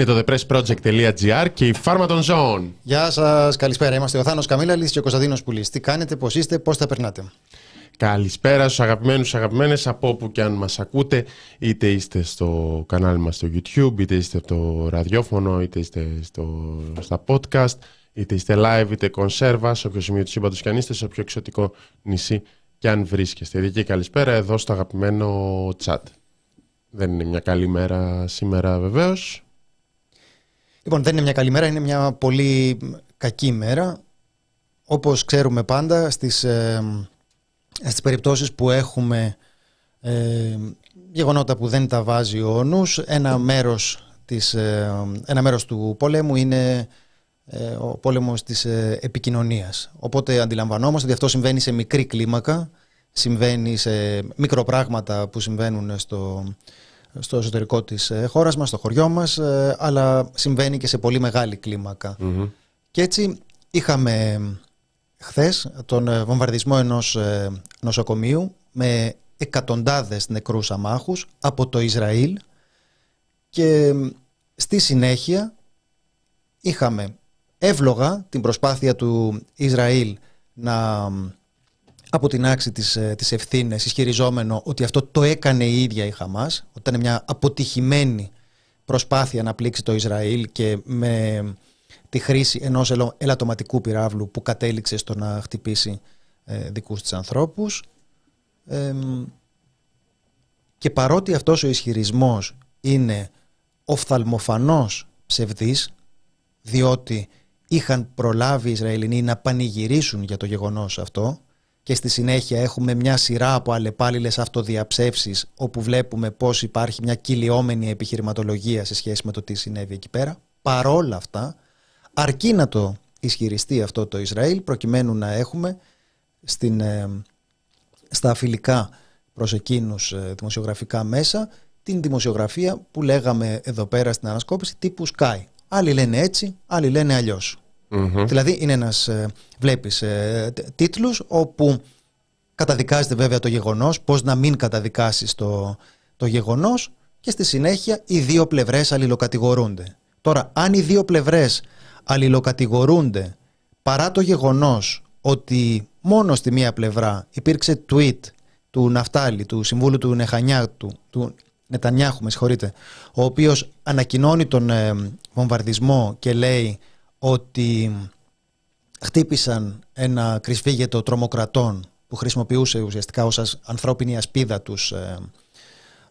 Είναι το thepressproject.gr και η Φάρμα των Ζώων. Γεια σας, καλησπέρα. Είμαστε ο Θάνος Καμίλαλη και ο Κωνσταντίνος Πουλής. Τι κάνετε, πώς είστε, πώς τα περνάτε; Καλησπέρα στους αγαπημένους αγαπημένες από όπου και αν μας ακούτε είτε είστε στο κανάλι μας στο YouTube είτε είστε στο ραδιόφωνο είτε είστε στο, στα podcast είτε είστε live είτε κονσέρβα σε όποιο σημείο του σύμπαντος και αν είστε σε όποιο εξωτικό νησί και αν βρίσκεστε. Ειδική καλησπέρα εδώ στο αγαπημένο chat. Δεν είναι μια καλή μέρα σήμερα βεβαίως Λοιπόν, δεν είναι μια καλή μέρα, είναι μια πολύ κακή μέρα. Όπως ξέρουμε πάντα, στις, ε, στις περιπτώσεις που έχουμε ε, γεγονότα που δεν τα βάζει ο νους, ένα μέρος, της, ε, ένα μέρος του πολέμου είναι ε, ο πόλεμος της ε, επικοινωνίας. Οπότε αντιλαμβανόμαστε ότι αυτό συμβαίνει σε μικρή κλίμακα, συμβαίνει σε μικροπράγματα που συμβαίνουν στο, στο εσωτερικό της ε, χώρας μας, στο χωριό μας, ε, αλλά συμβαίνει και σε πολύ μεγάλη Και έτσι είχαμε χθες τον βομβαρδισμό ενός ε, νοσοκομείου με εκατοντάδες νεκρούς αμάχους από το Ισραήλ και στη συνέχεια είχαμε εύλογα την προσπάθεια του Ισραήλ να από την άξη της, ε, της ευθύνες ισχυριζόμενο ότι αυτό το έκανε η ίδια η Χαμάς, ότι ήταν μια αποτυχημένη προσπάθεια να πλήξει το Ισραήλ και με τη χρήση ενός ελαττωματικού πυράβλου που κατέληξε στο να χτυπήσει ε, δικούς της ανθρώπους. και παρότι αυτός ο ισχυρισμός είναι οφθαλμοφανός ψευδής, διότι είχαν προλάβει οι Ισραηλινοί να πανηγυρίσουν για το γεγονός αυτό, και στη συνέχεια έχουμε μια σειρά από αλλεπάλληλες αυτοδιαψεύσεις όπου βλέπουμε πώς υπάρχει μια κυλιόμενη επιχειρηματολογία σε σχέση με το τι συνέβη εκεί πέρα. Παρόλα αυτά, αρκεί να το ισχυριστεί αυτό το Ισραήλ προκειμένου να έχουμε στην, ε, στα φιλικά προς εκείνους ε, δημοσιογραφικά μέσα την δημοσιογραφία που λέγαμε εδώ πέρα στην ανασκόπηση τύπου Sky. Άλλοι λένε έτσι, άλλοι λένε αλλιώς. Δηλαδή είναι ένας, ε, βλέπεις ε, τίτλους όπου καταδικάζεται βέβαια το γεγονός, πώς να μην καταδικάσεις το, το γεγονός και στη συνέχεια οι δύο πλευρές αλληλοκατηγορούνται. Τώρα, αν οι δύο πλευρές αλληλοκατηγορούνται παρά το γεγονός ότι μόνο στη μία πλευρά υπήρξε tweet του Ναφτάλη, του Συμβούλου του Νεχανιά, του, του Νετανιάχου, με συγχωρείτε, ο οποίος ανακοινώνει τον ε, βομβαρδισμό και λέει ότι χτύπησαν ένα κρυσφύγετο τρομοκρατών που χρησιμοποιούσε ουσιαστικά ως ανθρώπινη ασπίδα τους, ε,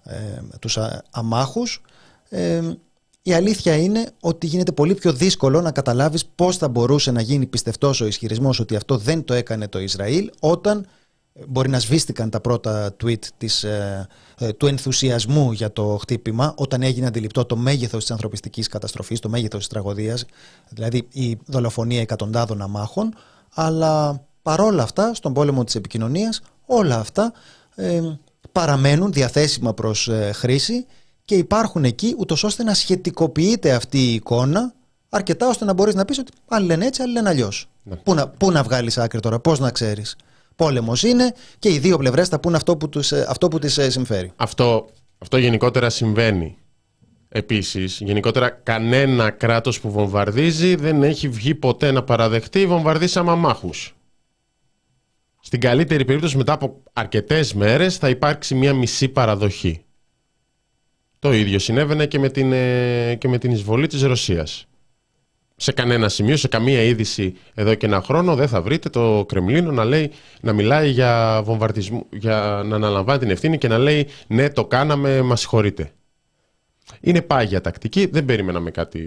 ε, τους αμάχους. Ε, η αλήθεια είναι ότι γίνεται πολύ πιο δύσκολο να καταλάβεις πώς θα μπορούσε να γίνει πιστευτός ο ισχυρισμός ότι αυτό δεν το έκανε το Ισραήλ όταν μπορεί να σβήστηκαν τα πρώτα tweet της, ε, ε, του ενθουσιασμού για το χτύπημα όταν έγινε αντιληπτό το μέγεθος της ανθρωπιστικής καταστροφής, το μέγεθος της τραγωδίας, δηλαδή η δολοφονία εκατοντάδων αμάχων, αλλά παρόλα αυτά στον πόλεμο της επικοινωνίας όλα αυτά ε, παραμένουν διαθέσιμα προς χρήση και υπάρχουν εκεί ούτως ώστε να σχετικοποιείται αυτή η εικόνα αρκετά ώστε να μπορείς να πεις ότι άλλοι λένε έτσι, άλλοι λένε αλλιώς. Ναι. Πού, να, πού να βγάλεις άκρη τώρα, πώς να ξέρεις πόλεμος είναι και οι δύο πλευρές θα πούν αυτό που, τους, ε, αυτό που τις ε, συμφέρει. Αυτό, αυτό γενικότερα συμβαίνει. Επίσης, γενικότερα κανένα κράτος που βομβαρδίζει δεν έχει βγει ποτέ να παραδεχτεί βομβαρδίσαμε αμάχους. στην καλύτερη περίπτωση μετά από αρκετές μέρες θα υπάρξει μια μισή παραδοχή. Το ίδιο συνέβαινε και με την, ε, και με την εισβολή της Ρωσίας. Σε κανένα σημείο, σε καμία είδηση εδώ και ένα χρόνο δεν θα βρείτε το Κρεμλίνο να, λέει, να μιλάει για βομβαρδισμό, για να αναλαμβάνει την ευθύνη και να λέει ναι το κάναμε, μας συγχωρείτε. Είναι πάγια τακτική, δεν περιμέναμε κάτι,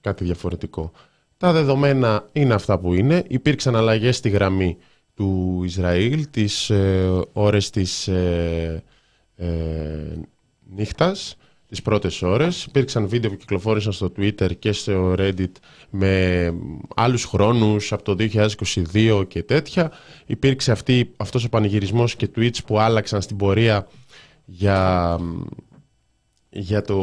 κάτι διαφορετικό. Τα δεδομένα είναι αυτά που είναι. Υπήρξαν αλλαγές στη γραμμή του Ισραήλ τις ε, ώρες της ε, ε, νύχτας, τις πρώτες ώρες. Υπήρξαν βίντεο που κυκλοφόρησαν στο Twitter και στο Reddit με άλλους χρόνους από το 2022 και τέτοια. Υπήρξε αυτή, αυτός ο πανηγυρισμός και tweets που άλλαξαν στην πορεία για, για το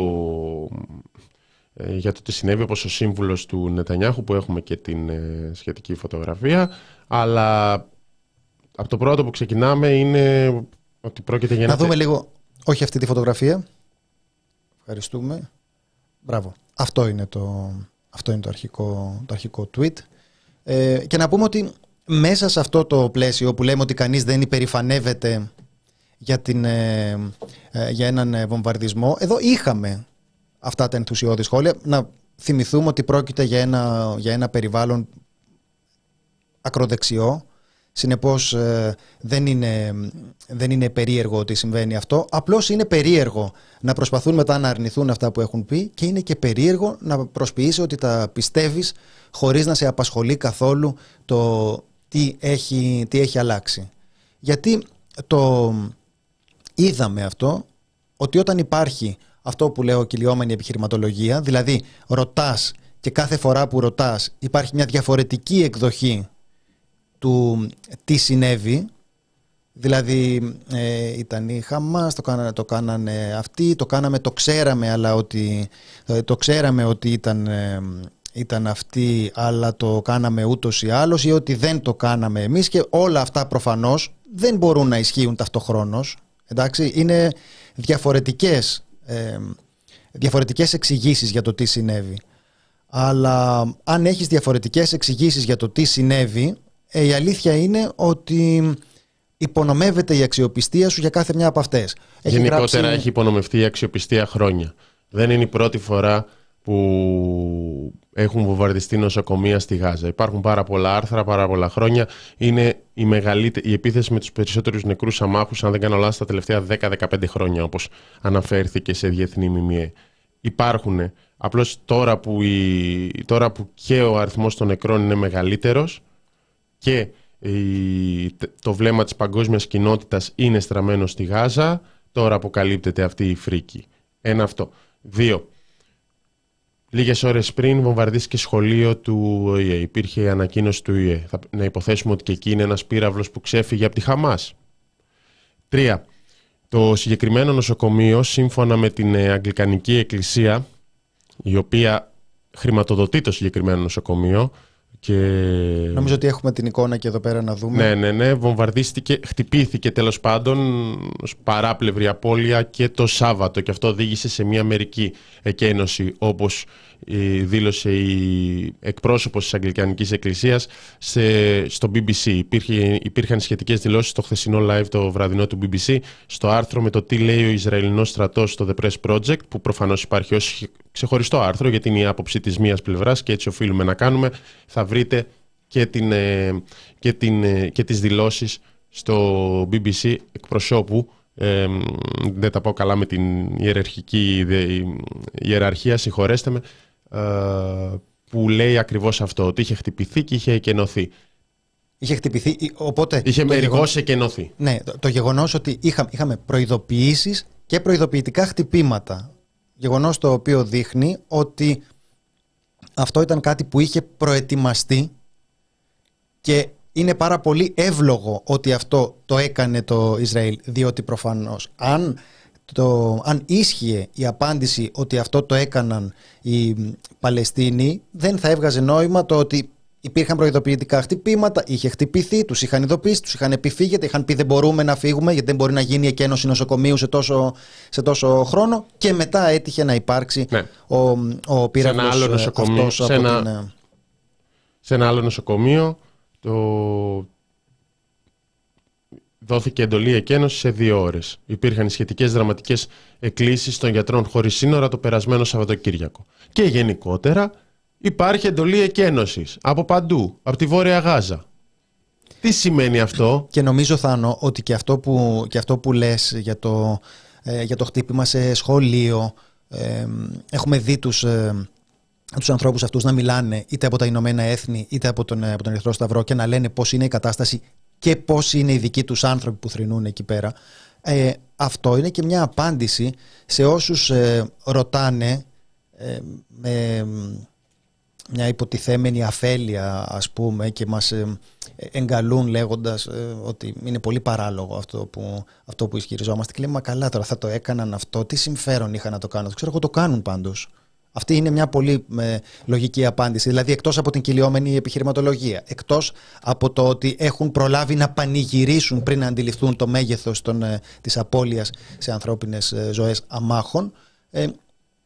ε, για το τι συνέβη όπως ο σύμβουλος του Νετανιάχου που έχουμε και την ε, σχετική φωτογραφία αλλά από το πρώτο που ξεκινάμε είναι ότι πρόκειται για... Να δούμε λίγο, όχι αυτή τη φωτογραφία. Ευχαριστούμε. Μπράβο. Αυτό είναι το, αυτό είναι το, αρχικό, το αρχικό tweet. Ε, και να πούμε ότι μέσα σε αυτό το πλαίσιο που λέμε ότι κανείς δεν υπερηφανεύεται για, την, για έναν βομβαρδισμό, εδώ είχαμε αυτά τα ενθουσιώδη σχόλια. Να θυμηθούμε ότι πρόκειται για ένα, για ένα περιβάλλον ακροδεξιό. Συνεπώς ε, δεν, είναι, δεν είναι περίεργο ότι συμβαίνει αυτό. Απλώς είναι περίεργο να προσπαθούν μετά να αρνηθούν αυτά που έχουν πει και είναι και περίεργο να προσποιήσει ότι τα πιστεύεις χωρίς να σε απασχολεί καθόλου το τι έχει, τι έχει αλλάξει. Γιατί το είδαμε αυτό ότι όταν υπάρχει αυτό που λέω κυλιόμενη επιχειρηματολογία, δηλαδή ρωτάς και κάθε φορά που ρωτάς υπάρχει μια διαφορετική εκδοχή του τι συνέβη, δηλαδή ε, ήταν η Χαμάς, το κάνανε, το κάνανε αυτοί, το κάναμε, το ξέραμε, αλλά ότι, ε, το ξέραμε ότι ήταν, ε, ήταν αυτοί, αλλά το κάναμε ούτως ή άλλως ή ότι δεν το κάναμε εμείς και όλα αυτά προφανώς δεν μπορούν να ισχύουν ταυτοχρόνως, εντάξει, είναι διαφορετικές ε, διαφορετικές εξηγήσεις για το τι συνέβη. Αλλά αν έχεις διαφορετικές εξηγήσεις για το τι συνέβη, ε, η αλήθεια είναι ότι υπονομεύεται η αξιοπιστία σου για κάθε μια από αυτές. Γενικότερα έχει υπονομευτεί η αξιοπιστία χρόνια. Δεν είναι η πρώτη φορά που έχουν βομβαρδιστεί νοσοκομεία στη Γάζα. Υπάρχουν πάρα πολλά άρθρα, πάρα πολλά χρόνια. Είναι η, μεγαλύτερη, η επίθεση με τους περισσότερους νεκρούς αμάχους, αν δεν κάνω λάθος, τα τελευταία 10-15 χρόνια, όπως αναφέρθηκε σε διεθνή μιμιέ. Υπάρχουν. Απλώς τώρα που, η, τώρα που και ο αριθμός των νεκρών είναι μεγαλύτερος και η, το βλέμμα της παγκόσμιας κοινότητας είναι στραμμένο στη Γάζα, τώρα αποκαλύπτεται αυτή η φρίκη. Ένα αυτό. Δύο. Λίγες ώρες πριν βομβαρδίστηκε σχολείο του ΟΗΕ. Υπήρχε η ανακοίνωση του ΟΗΕ. Θα, να υποθέσουμε ότι και εκεί είναι ένας πύραυλος που ξέφυγε από τη Χαμάς. Τρία. Το συγκεκριμένο νοσοκομείο, σύμφωνα με την ε, Αγγλικανική Εκκλησία, η οποία χρηματοδοτεί το συγκεκριμένο νοσοκομείο, και... Νομίζω ότι έχουμε την εικόνα και εδώ πέρα να δούμε. Ναι, ναι, ναι. Βομβαρδίστηκε, χτυπήθηκε τέλος πάντων ως παράπλευρη απώλεια και το Σάββατο και αυτό οδήγησε σε μια μερική εκένωση όπως ε, δήλωσε η εκπρόσωπος της Αγγλικανικής Εκκλησίας σε, στο BBC. Υπήρχε, υπήρχαν σχετικές δηλώσεις στο χθεσινό live το βραδινό του BBC στο άρθρο με το τι λέει ο Ισραηλινός στρατός στο The Press Project που προφανώς υπάρχει ως ξεχωριστό άρθρο γιατί είναι η άποψη της μίας πλευράς και έτσι οφείλουμε να κάνουμε. Θα βρείτε και, την, ε, και, την, ε, και τις δηλώσεις στο BBC εκπροσώπου ε, δεν τα πω καλά με την ιεραρχική ιεραρχία, συγχωρέστε με, ε, που λέει ακριβώς αυτό, ότι είχε χτυπηθεί και είχε εκενωθεί. Είχε χτυπηθεί, οπότε... Είχε μερικώς εκενωθεί. Ναι, το, το γεγονός ότι είχα, είχαμε προειδοποιήσεις και προειδοποιητικά χτυπήματα. Γεγονός το οποίο δείχνει ότι αυτό ήταν κάτι που είχε προετοιμαστεί και είναι πάρα πολύ εύλογο ότι αυτό το έκανε το Ισραήλ, διότι προφανώς αν το, αν ίσχυε η απάντηση ότι αυτό το έκαναν οι Παλαιστίνοι, δεν θα έβγαζε νόημα το ότι υπήρχαν προειδοποιητικά χτυπήματα, είχε χτυπηθεί, τους είχαν ειδοποιήσει, τους είχαν επιφύγει, είχαν πει δεν μπορούμε να φύγουμε γιατί δεν μπορεί να γίνει η εκένωση νοσοκομείου σε τόσο, σε τόσο χρόνο και μετά έτυχε να υπάρξει ναι. ο, ο πύραυλος σε ένα άλλο νοσοκομείο, σε, ένα, σε ένα άλλο νοσοκομείο το, δόθηκε εντολή εκένωση σε δύο ώρες. Υπήρχαν σχετικές δραματικές εκκλήσεις των γιατρών χωρίς σύνορα το περασμένο Σαββατοκύριακο. Και γενικότερα υπάρχει εντολή εκένωσης από παντού, από τη Βόρεια Γάζα. Τι σημαίνει αυτό; Και νομίζω, Θάνο, ότι και αυτό που, και αυτό που λες για το, ε, για το χτύπημα σε σχολείο, ε, έχουμε δει τους, ε, τους ανθρώπους αυτούς να μιλάνε είτε από τα Ηνωμένα Έθνη είτε από τον, από τον Ερυθρό Σταυρό και να λένε πώς είναι η κατάσταση και πώς είναι οι δικοί τους άνθρωποι που θρυνούν εκεί πέρα. Ε, αυτό είναι και μια απάντηση σε όσους ε, ρωτάνε ε, με μια υποτιθέμενη αφέλεια ας πούμε και μας ε, εγκαλούν λέγοντας ε, ότι είναι πολύ παράλογο αυτό που, αυτό που ισχυριζόμαστε. Και λέμε μα καλά τώρα θα το έκαναν αυτό. Τι συμφέρον είχαν να το κάνουν ξέρω εγώ το κάνουν πάντως αυτή είναι μια πολύ ε, λογική απάντηση. Δηλαδή, εκτός από την κυλιόμενη επιχειρηματολογία, εκτός από το ότι έχουν προλάβει να πανηγυρίσουν πριν να αντιληφθούν το μέγεθος ε, της απώλειας σε ανθρώπινες ε, ζωές αμάχων, ε,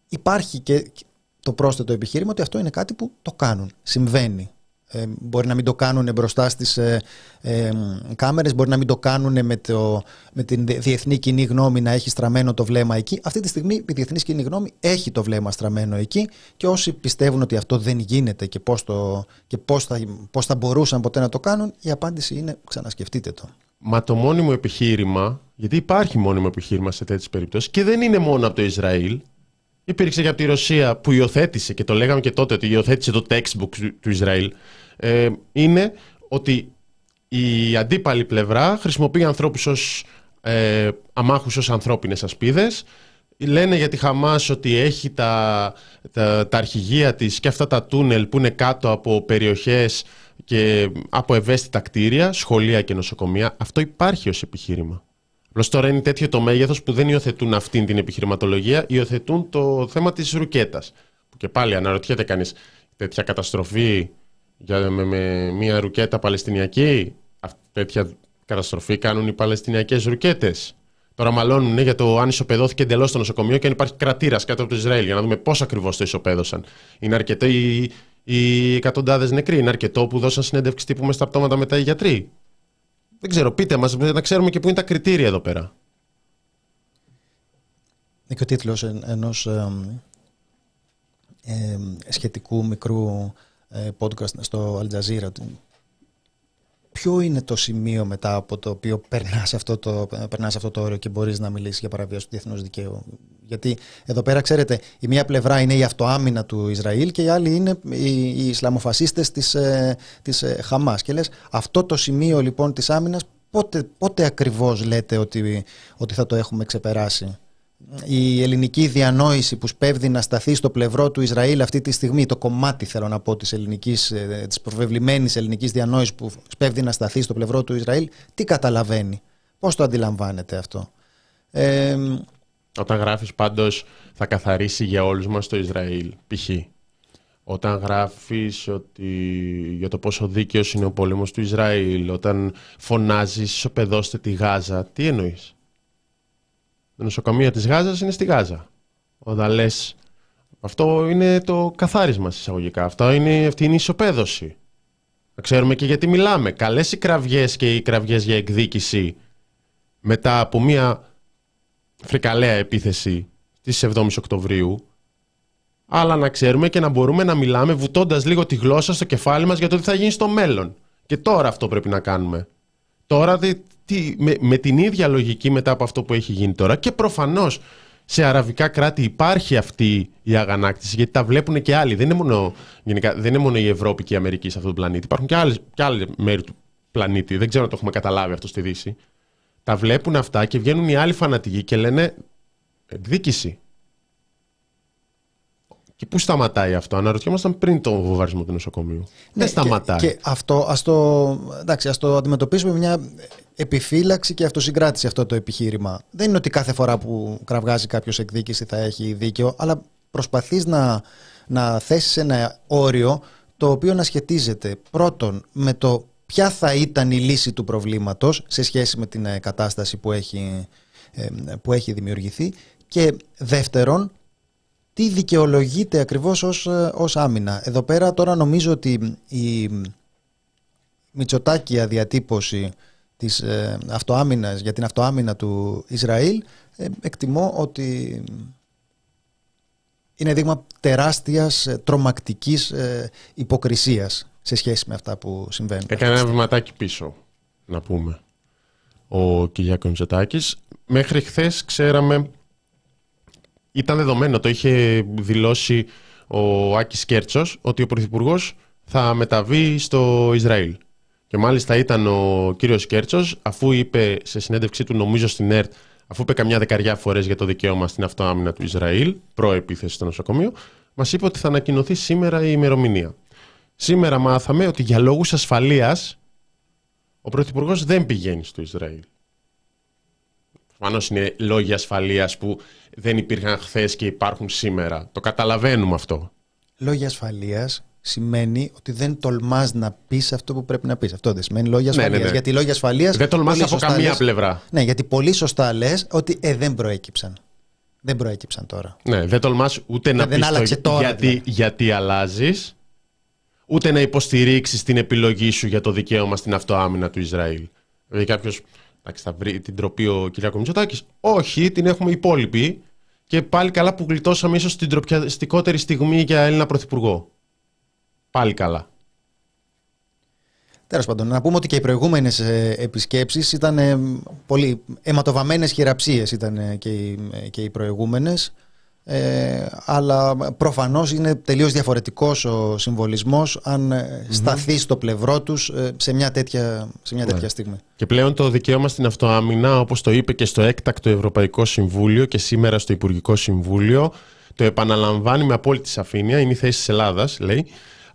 υπάρχει και το πρόσθετο επιχείρημα ότι αυτό είναι κάτι που το κάνουν. Συμβαίνει. Ε, μπορεί να μην το κάνουν μπροστά στις ε, ε, κάμερες, μπορεί να μην το κάνουν με, το, με την διεθνή κοινή γνώμη να έχει στραμμένο το βλέμμα εκεί. Αυτή τη στιγμή η διεθνής κοινή γνώμη έχει το βλέμμα στραμμένο εκεί και όσοι πιστεύουν ότι αυτό δεν γίνεται και πώς, το, και πώς, θα, πώς θα μπορούσαν ποτέ να το κάνουν, η απάντηση είναι ξανασκεφτείτε το. Μα το μόνιμο επιχείρημα, γιατί υπάρχει μόνιμο επιχείρημα σε τέτοιες περιπτώσεις και δεν είναι μόνο από το Ισραήλ, υπήρξε και από τη Ρωσία που υιοθέτησε και το λέγαμε και τότε ότι υιοθέτησε το textbook του Ισραήλ ε, είναι ότι η αντίπαλη πλευρά χρησιμοποιεί ανθρώπους ως ε, αμάχους ως ανθρώπινες ασπίδες λένε για τη Χαμάς ότι έχει τα, τα, τα αρχηγεία της και αυτά τα τούνελ που είναι κάτω από περιοχές και από ευαίσθητα κτίρια, σχολεία και νοσοκομεία. Αυτό υπάρχει ως επιχείρημα. Απλώς τώρα είναι τέτοιο το μέγεθος που δεν υιοθετούν αυτήν την επιχειρηματολογία, υιοθετούν το θέμα της ρουκέτας. Που και πάλι αναρωτιέται κανείς, τέτοια καταστροφή για, με, με μια ρουκέτα παλαιστινιακή; τέτοια καταστροφή κάνουν οι παλαιστινιακές ρουκέτες. Τώρα μαλώνουν για το αν ισοπεδώθηκε εντελώς το νοσοκομείο και αν υπάρχει κρατήρας κάτω από το Ισραήλ για να δούμε πώς ακριβώς το ισοπαίδωσαν. Είναι αρκετό οι, οι εκατοντάδες νεκροί. Είναι αρκετό που δώσαν συνέντευξη τύπου μες στα πτώματα μετά οι γιατροί. Δεν ξέρω, πείτε μας, να ξέρουμε και πού είναι τα κριτήρια εδώ πέρα. Είναι και ο τίτλος ενός ε, σχετικού μικρού ε, podcast στο Al Jazeera. Ποιο είναι το σημείο μετά από το οποίο περνάς αυτό, το, περνάς αυτό το όριο και μπορείς να μιλήσεις για παραβίαση του διεθνούς δικαίου; Γιατί εδώ πέρα, ξέρετε, η μία πλευρά είναι η αυτοάμυνα του Ισραήλ και η άλλη είναι οι, οι Ισλαμοφασίστες της, ε, της ε, Χαμάς. Και λες, αυτό το σημείο λοιπόν της άμυνας, πότε, πότε ακριβώς λέτε ότι, ότι θα το έχουμε ξεπεράσει; Η ελληνική διανόηση που σπέβδει να σταθεί στο πλευρό του Ισραήλ αυτή τη στιγμή, το κομμάτι θέλω να πω της, ελληνικής, ε, της προβεβλημένης ελληνικής διανόησης που σπέβδει να σταθεί στο πλευρό του Ισραήλ, τι καταλαβαίνει, πώς το αντιλαμβάνεται αυτό; Ε, Όταν γράφεις πάντως θα καθαρίσει για όλους μας το Ισραήλ, π.χ. Όταν γράφεις ότι για το πόσο δίκαιος είναι ο πόλεμος του Ισραήλ, όταν φωνάζεις ισοπεδώστε τη Γάζα, τι εννοείς; Τα νοσοκομεία της Γάζας είναι στη Γάζα. Όταν λες. αυτό είναι το καθάρισμα εισαγωγικά. Αυτό είναι, αυτή είναι η ισοπαίδωση. Να ξέρουμε και γιατί μιλάμε. Καλές οι κραυγές και οι κραυγές για εκδίκηση μετά από μια φρικαλαία επίθεση της 7 Οκτωβρίου αλλά να ξέρουμε και να μπορούμε να μιλάμε βουτώντας λίγο τη γλώσσα στο κεφάλι μας για το τι θα γίνει στο μέλλον. Και τώρα αυτό πρέπει να κάνουμε. Τώρα τι, με, με την ίδια λογική μετά από αυτό που έχει γίνει τώρα και προφανώς σε αραβικά κράτη υπάρχει αυτή η αγανάκτηση γιατί τα βλέπουν και άλλοι. Δεν είναι μόνο, γενικά, δεν είναι μόνο η Ευρώπη και η Αμερική σε αυτόν τον πλανήτη. Υπάρχουν και άλλες, και άλλες μέρη του πλανήτη. Δεν ξέρω αν το έχουμε καταλάβει αυτό στη Δύση. Τα βλέπουν αυτά και βγαίνουν οι άλλοι φανατικοί και λένε εκδίκηση. Και πού σταματάει αυτό, αναρωτιόμασταν πριν τον βομβαρδισμό του νοσοκομείου. Ναι, Δεν σταματάει. Και, αυτό ας το, εντάξει, ας το αντιμετωπίσουμε μια επιφύλαξη και αυτοσυγκράτηση αυτό το επιχείρημα. Δεν είναι ότι κάθε φορά που κραυγάζει κάποιος εκδίκηση θα έχει δίκαιο, αλλά προσπαθείς να, να θέσεις ένα όριο το οποίο να σχετίζεται πρώτον με το ποια θα ήταν η λύση του προβλήματος σε σχέση με την ε, κατάσταση που έχει, ε, που έχει δημιουργηθεί και δεύτερον τι δικαιολογείται ακριβώς ως, ε, ως άμυνα. Εδώ πέρα τώρα νομίζω ότι η μητσοτάκια διατύπωση της ε, αυτοάμυνας, για την αυτοάμυνα του Ισραήλ, ε, εκτιμώ ότι είναι δείγμα τεράστιας ε, τρομακτικής υποκρισίας σε σχέση με αυτά που συμβαίνουν. Έκανε ένα βηματάκι πίσω, να πούμε, ο Κυριάκος Μητσοτάκης. Μέχρι χθες ξέραμε, ήταν δεδομένο, το είχε δηλώσει ο Άκης Κέρτσος, ότι ο Πρωθυπουργός θα μεταβεί στο Ισραήλ. Και μάλιστα ήταν ο κύριος Κέρτσος, αφού είπε σε συνέντευξή του, νομίζω στην ΕΡΤ, αφού είπε καμιά δεκαριά φορές για το δικαίωμα στην αυτοάμυνα του Ισραήλ, προ-επίθεση στο νοσοκομείο, μας είπε ότι θα ανακοινωθεί σήμερα η ημερομηνία. Σήμερα μάθαμε ότι για λόγους ασφαλείας ο Πρωθυπουργός δεν πηγαίνει στο Ισραήλ. Προφανώς είναι λόγοι ασφαλείας που δεν υπήρχαν χθες και υπάρχουν σήμερα. Το καταλαβαίνουμε αυτό. Λόγοι ασφαλείας σημαίνει ότι δεν τολμάς να πεις αυτό που πρέπει να πεις. Αυτό δεν σημαίνει λόγια ασφαλεία. Ναι, ναι, ναι. Γιατί λόγια ασφαλείας. Δεν τολμάς από καμία λες, πλευρά. Ναι, γιατί πολύ σωστά λες ότι ε, δεν προέκυψαν. Δεν προέκυψαν τώρα. Ναι, δεν τολμάς ούτε να πεις γιατί, δηλαδή. γιατί αλλάζεις, ούτε να υποστηρίξεις την επιλογή σου για το δικαίωμα στην αυτοάμυνα του Ισραήλ. Δηλαδή κάποιος. Θα βρει την τροπή ο κ. Μητσοτάκης. Όχι, την έχουμε υπόλοιπη. Και πάλι καλά που γλιτώσαμε ίσως την τροπιαστικότερη στιγμή για Έλληνα Πρωθυπουργό. Πάλι καλά. Τέλος πάντων, να πούμε ότι και οι προηγούμενες επισκέψεις ήταν ε, πολύ αιματοβαμμένε χειραψίες ήταν και οι, και οι προηγούμενες. Ε, αλλά προφανώς είναι τελείως διαφορετικός ο συμβολισμός αν mm σταθεί στο πλευρό τους σε μια τέτοια, σε μια τέτοια ναι. στιγμή. Και πλέον το δικαίωμα στην αυτοάμυνα όπως το είπε και στο έκτακτο Ευρωπαϊκό Συμβούλιο και σήμερα στο Υπουργικό Συμβούλιο το επαναλαμβάνει με απόλυτη σαφήνεια, είναι η θέση της Ελλάδας λέει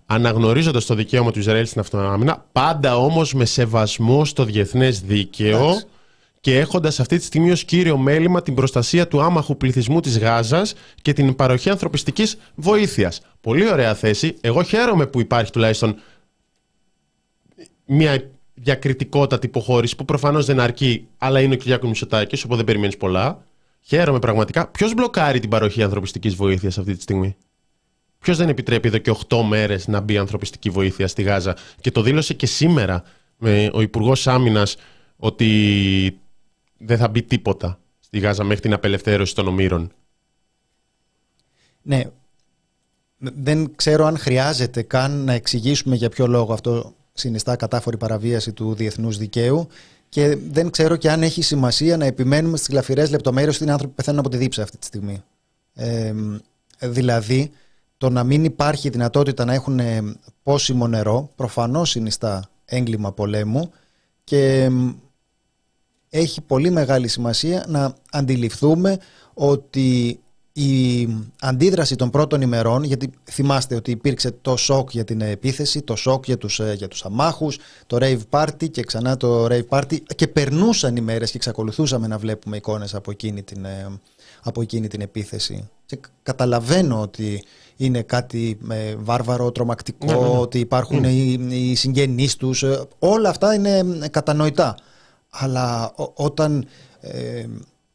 αναγνωρίζοντας το δικαίωμα του Ισραήλ στην αυτοάμυνα, πάντα όμως με σεβασμό στο διεθνές δίκαιο και έχοντας αυτή τη στιγμή ως κύριο μέλημα την προστασία του άμαχου πληθυσμού της Γάζας και την παροχή ανθρωπιστικής βοήθειας. Πολύ ωραία θέση. Εγώ χαίρομαι που υπάρχει τουλάχιστον μια διακριτικότατη υποχώρηση που προφανώς δεν αρκεί, αλλά είναι ο Κυριάκος Μητσοτάκης, οπότε δεν περιμένεις πολλά. Χαίρομαι πραγματικά. Ποιος μπλοκάρει την παροχή ανθρωπιστικής βοήθειας αυτή τη στιγμή; Ποιος δεν επιτρέπει εδώ και 8 μέρες να μπει ανθρωπιστική βοήθεια στη Γάζα; Και το δήλωσε και σήμερα με ο Υπουργός Άμυνας ότι δεν θα μπει τίποτα στη Γάζα μέχρι την απελευθέρωση των ομήρων. Ναι. Δεν ξέρω αν χρειάζεται καν να εξηγήσουμε για ποιο λόγο αυτό συνιστά κατάφορη παραβίαση του διεθνούς δικαίου και δεν ξέρω και αν έχει σημασία να επιμένουμε στις γλαφυρές λεπτομέρειες ότι είναι άνθρωποι που πεθαίνουν από τη δίψα αυτή τη στιγμή. Ε, δηλαδή, το να μην υπάρχει δυνατότητα να έχουν πόσιμο νερό προφανώς συνιστά έγκλημα πολέμου και έχει πολύ μεγάλη σημασία να αντιληφθούμε ότι η αντίδραση των πρώτων ημερών, γιατί θυμάστε ότι υπήρξε το σοκ για την επίθεση, το σοκ για τους, ε, για τους αμάχους, το rave party και ξανά το rave party και περνούσαν οι μέρες και εξακολουθούσαμε να βλέπουμε εικόνες από εκείνη την, ε, από εκείνη την επίθεση. Και καταλαβαίνω ότι είναι κάτι ε, βάρβαρο, τρομακτικό, ναι, ναι, ναι. ότι υπάρχουν mm. οι, οι συγγενείς τους, όλα αυτά είναι κατανοητά. Αλλά όταν ε,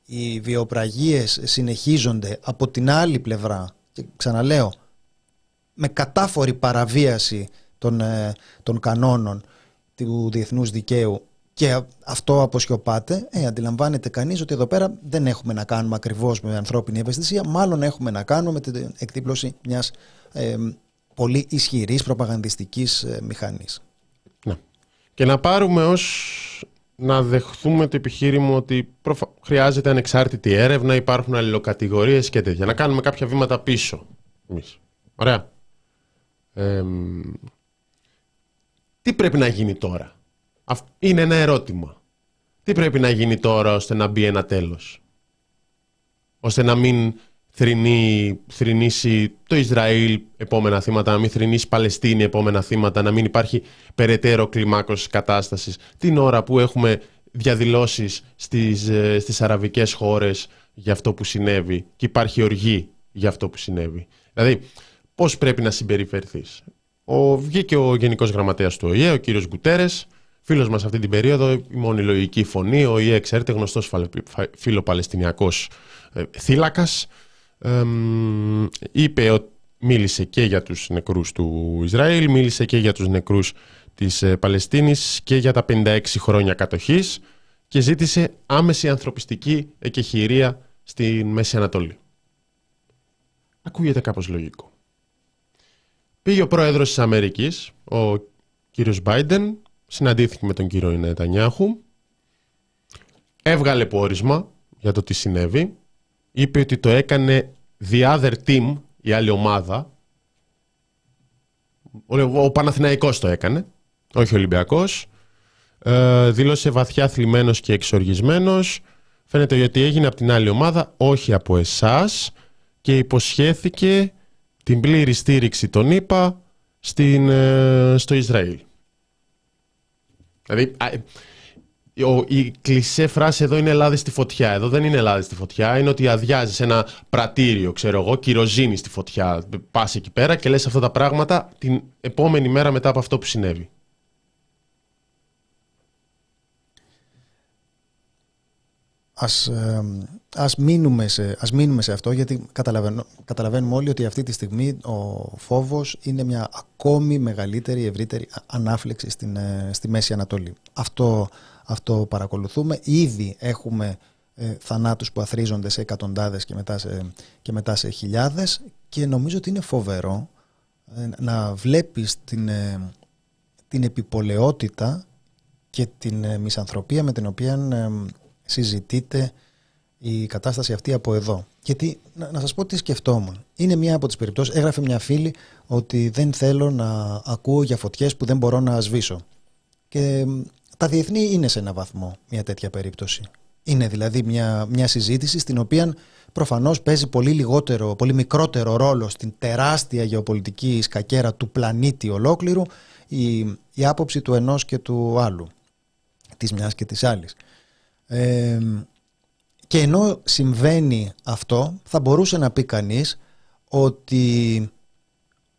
οι βιοπραγίες συνεχίζονται από την άλλη πλευρά, και ξαναλέω, με κατάφορη παραβίαση των, ε, των κανόνων του διεθνούς δικαίου και αυτό αποσιωπάται, ε, αντιλαμβάνεται κανείς ότι εδώ πέρα δεν έχουμε να κάνουμε ακριβώς με ανθρώπινη ευαισθησία, μάλλον έχουμε να κάνουμε με την εκτύπωση μιας ε, πολύ ισχυρής προπαγανδιστικής ε, μηχανής. Ναι. Και να πάρουμε ως να δεχθούμε το επιχείρημα ότι χρειάζεται ανεξάρτητη έρευνα, υπάρχουν αλληλοκατηγορίες και τέτοια. Να κάνουμε κάποια βήματα πίσω. Εμείς. Ωραία. τι πρέπει να γίνει τώρα; Είναι ένα ερώτημα. Τι πρέπει να γίνει τώρα ώστε να μπει ένα τέλος; Ώστε να μην θρυνεί, θρυνήσει το Ισραήλ επόμενα θύματα, να μην θρυνήσει Παλαιστίνη επόμενα θύματα, να μην υπάρχει περαιτέρω κλιμάκωση κατάστασης την ώρα που έχουμε διαδηλώσεις στις, ε, στις αραβικές χώρες για αυτό που συνέβη και υπάρχει οργή για αυτό που συνέβη. Δηλαδή, πώς πρέπει να συμπεριφερθείς; Ο, βγήκε ο Γενικός Γραμματέας του ΟΗΕ, ο κύριος Γκουτέρες, φίλος μας αυτή την περίοδο, η μόνη λογική φωνή, ο ΟΗΕ, ξέρετε, γνωστός φιλοπαλαιστινιακός ε, θύλακας, είπε ότι μίλησε και για τους νεκρούς του Ισραήλ, μίλησε και για τους νεκρούς της ε, Παλαιστίνης και για τα 56 χρόνια κατοχής και ζήτησε άμεση ανθρωπιστική εκεχηρία στη Μέση Ανατολή. Ακούγεται κάπως λογικό. Πήγε ο πρόεδρος της Αμερικής, ο κύριος Μπάιντεν, συναντήθηκε με τον κύριο Νετανιάχου, έβγαλε πόρισμα για το τι συνέβη, είπε ότι το έκανε the other team, η άλλη ομάδα, ο Παναθηναϊκός το έκανε, όχι ο Ολυμπιακός, ε, δήλωσε βαθιά θλιμμένος και εξοργισμένος, φαίνεται ότι έγινε από την άλλη ομάδα, όχι από εσάς. Και υποσχέθηκε την πλήρη στήριξη των ΗΠΑ στην, ε, στο Ισραήλ. Δηλαδή, η κλεισέ φράση εδώ είναι Ελλάδα στη φωτιά. Εδώ δεν είναι Ελλάδα στη φωτιά. Είναι ότι αδειάζεις ένα πρατήριο, ξέρω εγώ, κυροζίνη στη φωτιά. Πας εκεί πέρα και λες αυτά τα πράγματα την επόμενη μέρα μετά από αυτό που συνέβη. Ας, ε, ας, μείνουμε σε, ας μείνουμε σε αυτό γιατί καταλαβαίνουμε όλοι ότι αυτή τη στιγμή ο φόβος είναι μια ακόμη μεγαλύτερη, ευρύτερη ανάφλεξη στην, ε, στη Μέση Ανατολή. Αυτό, αυτό παρακολουθούμε. Ήδη έχουμε ε, θανάτους που αθρίζονται σε εκατοντάδες και μετά σε, και μετά σε χιλιάδες και νομίζω ότι είναι φοβερό ε, να βλέπεις την, την επιπολαιότητα και την μισανθρωπία με την οποία συζητείται η κατάσταση αυτή από εδώ. Γιατί, να, να σας πω τι σκεφτόμουν. Είναι μια από τις περιπτώσεις, έγραφε μια φίλη ότι δεν θέλω να ακούω για φωτιές που δεν μπορώ να σβήσω. Και τα διεθνή είναι σε ένα βαθμό μια τέτοια περίπτωση. Είναι δηλαδή μια, μια συζήτηση στην οποία προφανώς παίζει πολύ λιγότερο, πολύ μικρότερο ρόλο στην τεράστια γεωπολιτική σκακέρα του πλανήτη ολόκληρου η, η άποψη του ενός και του άλλου, της μιας και της άλλης και ενώ συμβαίνει αυτό, θα μπορούσε να πει κανείς ότι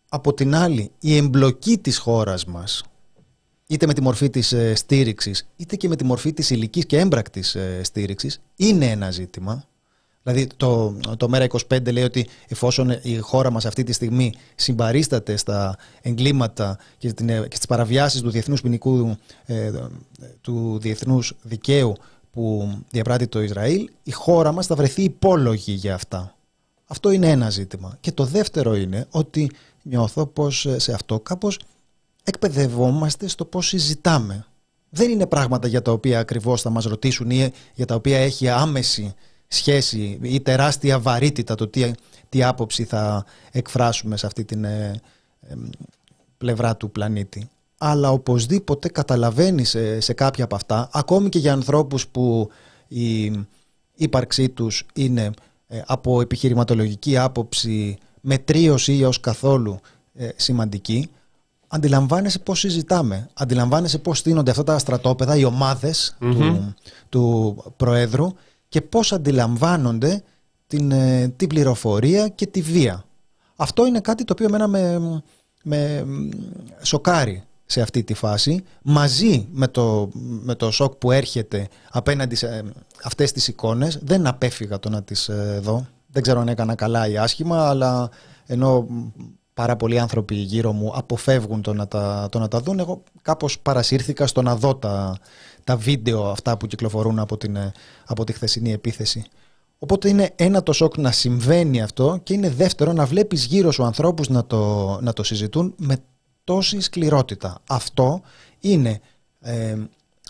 από την άλλη η εμπλοκή της χώρας μας είτε με τη μορφή της ε, στήριξης είτε και με τη μορφή της υλικής και έμπρακτης ε, στήριξης είναι ένα ζήτημα. Δηλαδή το, το ΜΕΡΑ25 λέει ότι εφόσον η χώρα μας αυτή τη στιγμή συμπαρίσταται στα εγκλήματα και, την, και στις παραβιάσεις του διεθνούς ποινικού ε, του διεθνούς δικαίου που διαπράττει το Ισραήλ, η χώρα μας θα βρεθεί υπόλογη για αυτά. Αυτό είναι ένα ζήτημα. Και το δεύτερο είναι ότι νιώθω πως ε, σε αυτό κάπως εκπαιδευόμαστε στο πώς συζητάμε. Δεν είναι πράγματα για τα οποία ακριβώς θα μας ρωτήσουν ή για τα οποία έχει άμεση σχέση ή τεράστια βαρύτητα το τι, τι άποψη θα εκφράσουμε σε αυτή την ε, ε, πλευρά του πλανήτη αλλά οπωσδήποτε καταλαβαίνει σε, σε κάποια από αυτά, ακόμη και για ανθρώπους που η ύπαρξή τους είναι ε, από επιχειρηματολογική άποψη μετρίωση ή ως καθόλου ε, σημαντική, αντιλαμβάνεσαι πώς συζητάμε, αντιλαμβάνεσαι πώς στείνονται αυτά τα στρατόπεδα, οι ομαδες του, του Προέδρου και πώς αντιλαμβάνονται την, ε, την πληροφορία και τη βία. Αυτό είναι κάτι το οποίο εμένα με, με σοκάρει σε αυτή τη φάση. Μαζί με το, με το σοκ που έρχεται απέναντι σε αυτές τις εικόνες δεν απέφυγα το να τις ε, δω. Δεν ξέρω αν έκανα καλά ή άσχημα αλλά ενώ πάρα πολλοί άνθρωποι γύρω μου αποφεύγουν το να τα, το να τα δουν. Εγώ κάπως παρασύρθηκα στο να δω τα, τα βίντεο αυτά που κυκλοφορούν από, την, ε, από τη χθεσινή επίθεση. Οπότε είναι ένα το σοκ να συμβαίνει αυτό και είναι δεύτερο να βλέπεις γύρω σου ανθρώπους να το, να το συζητούν με τόση σκληρότητα. Αυτό είναι ε,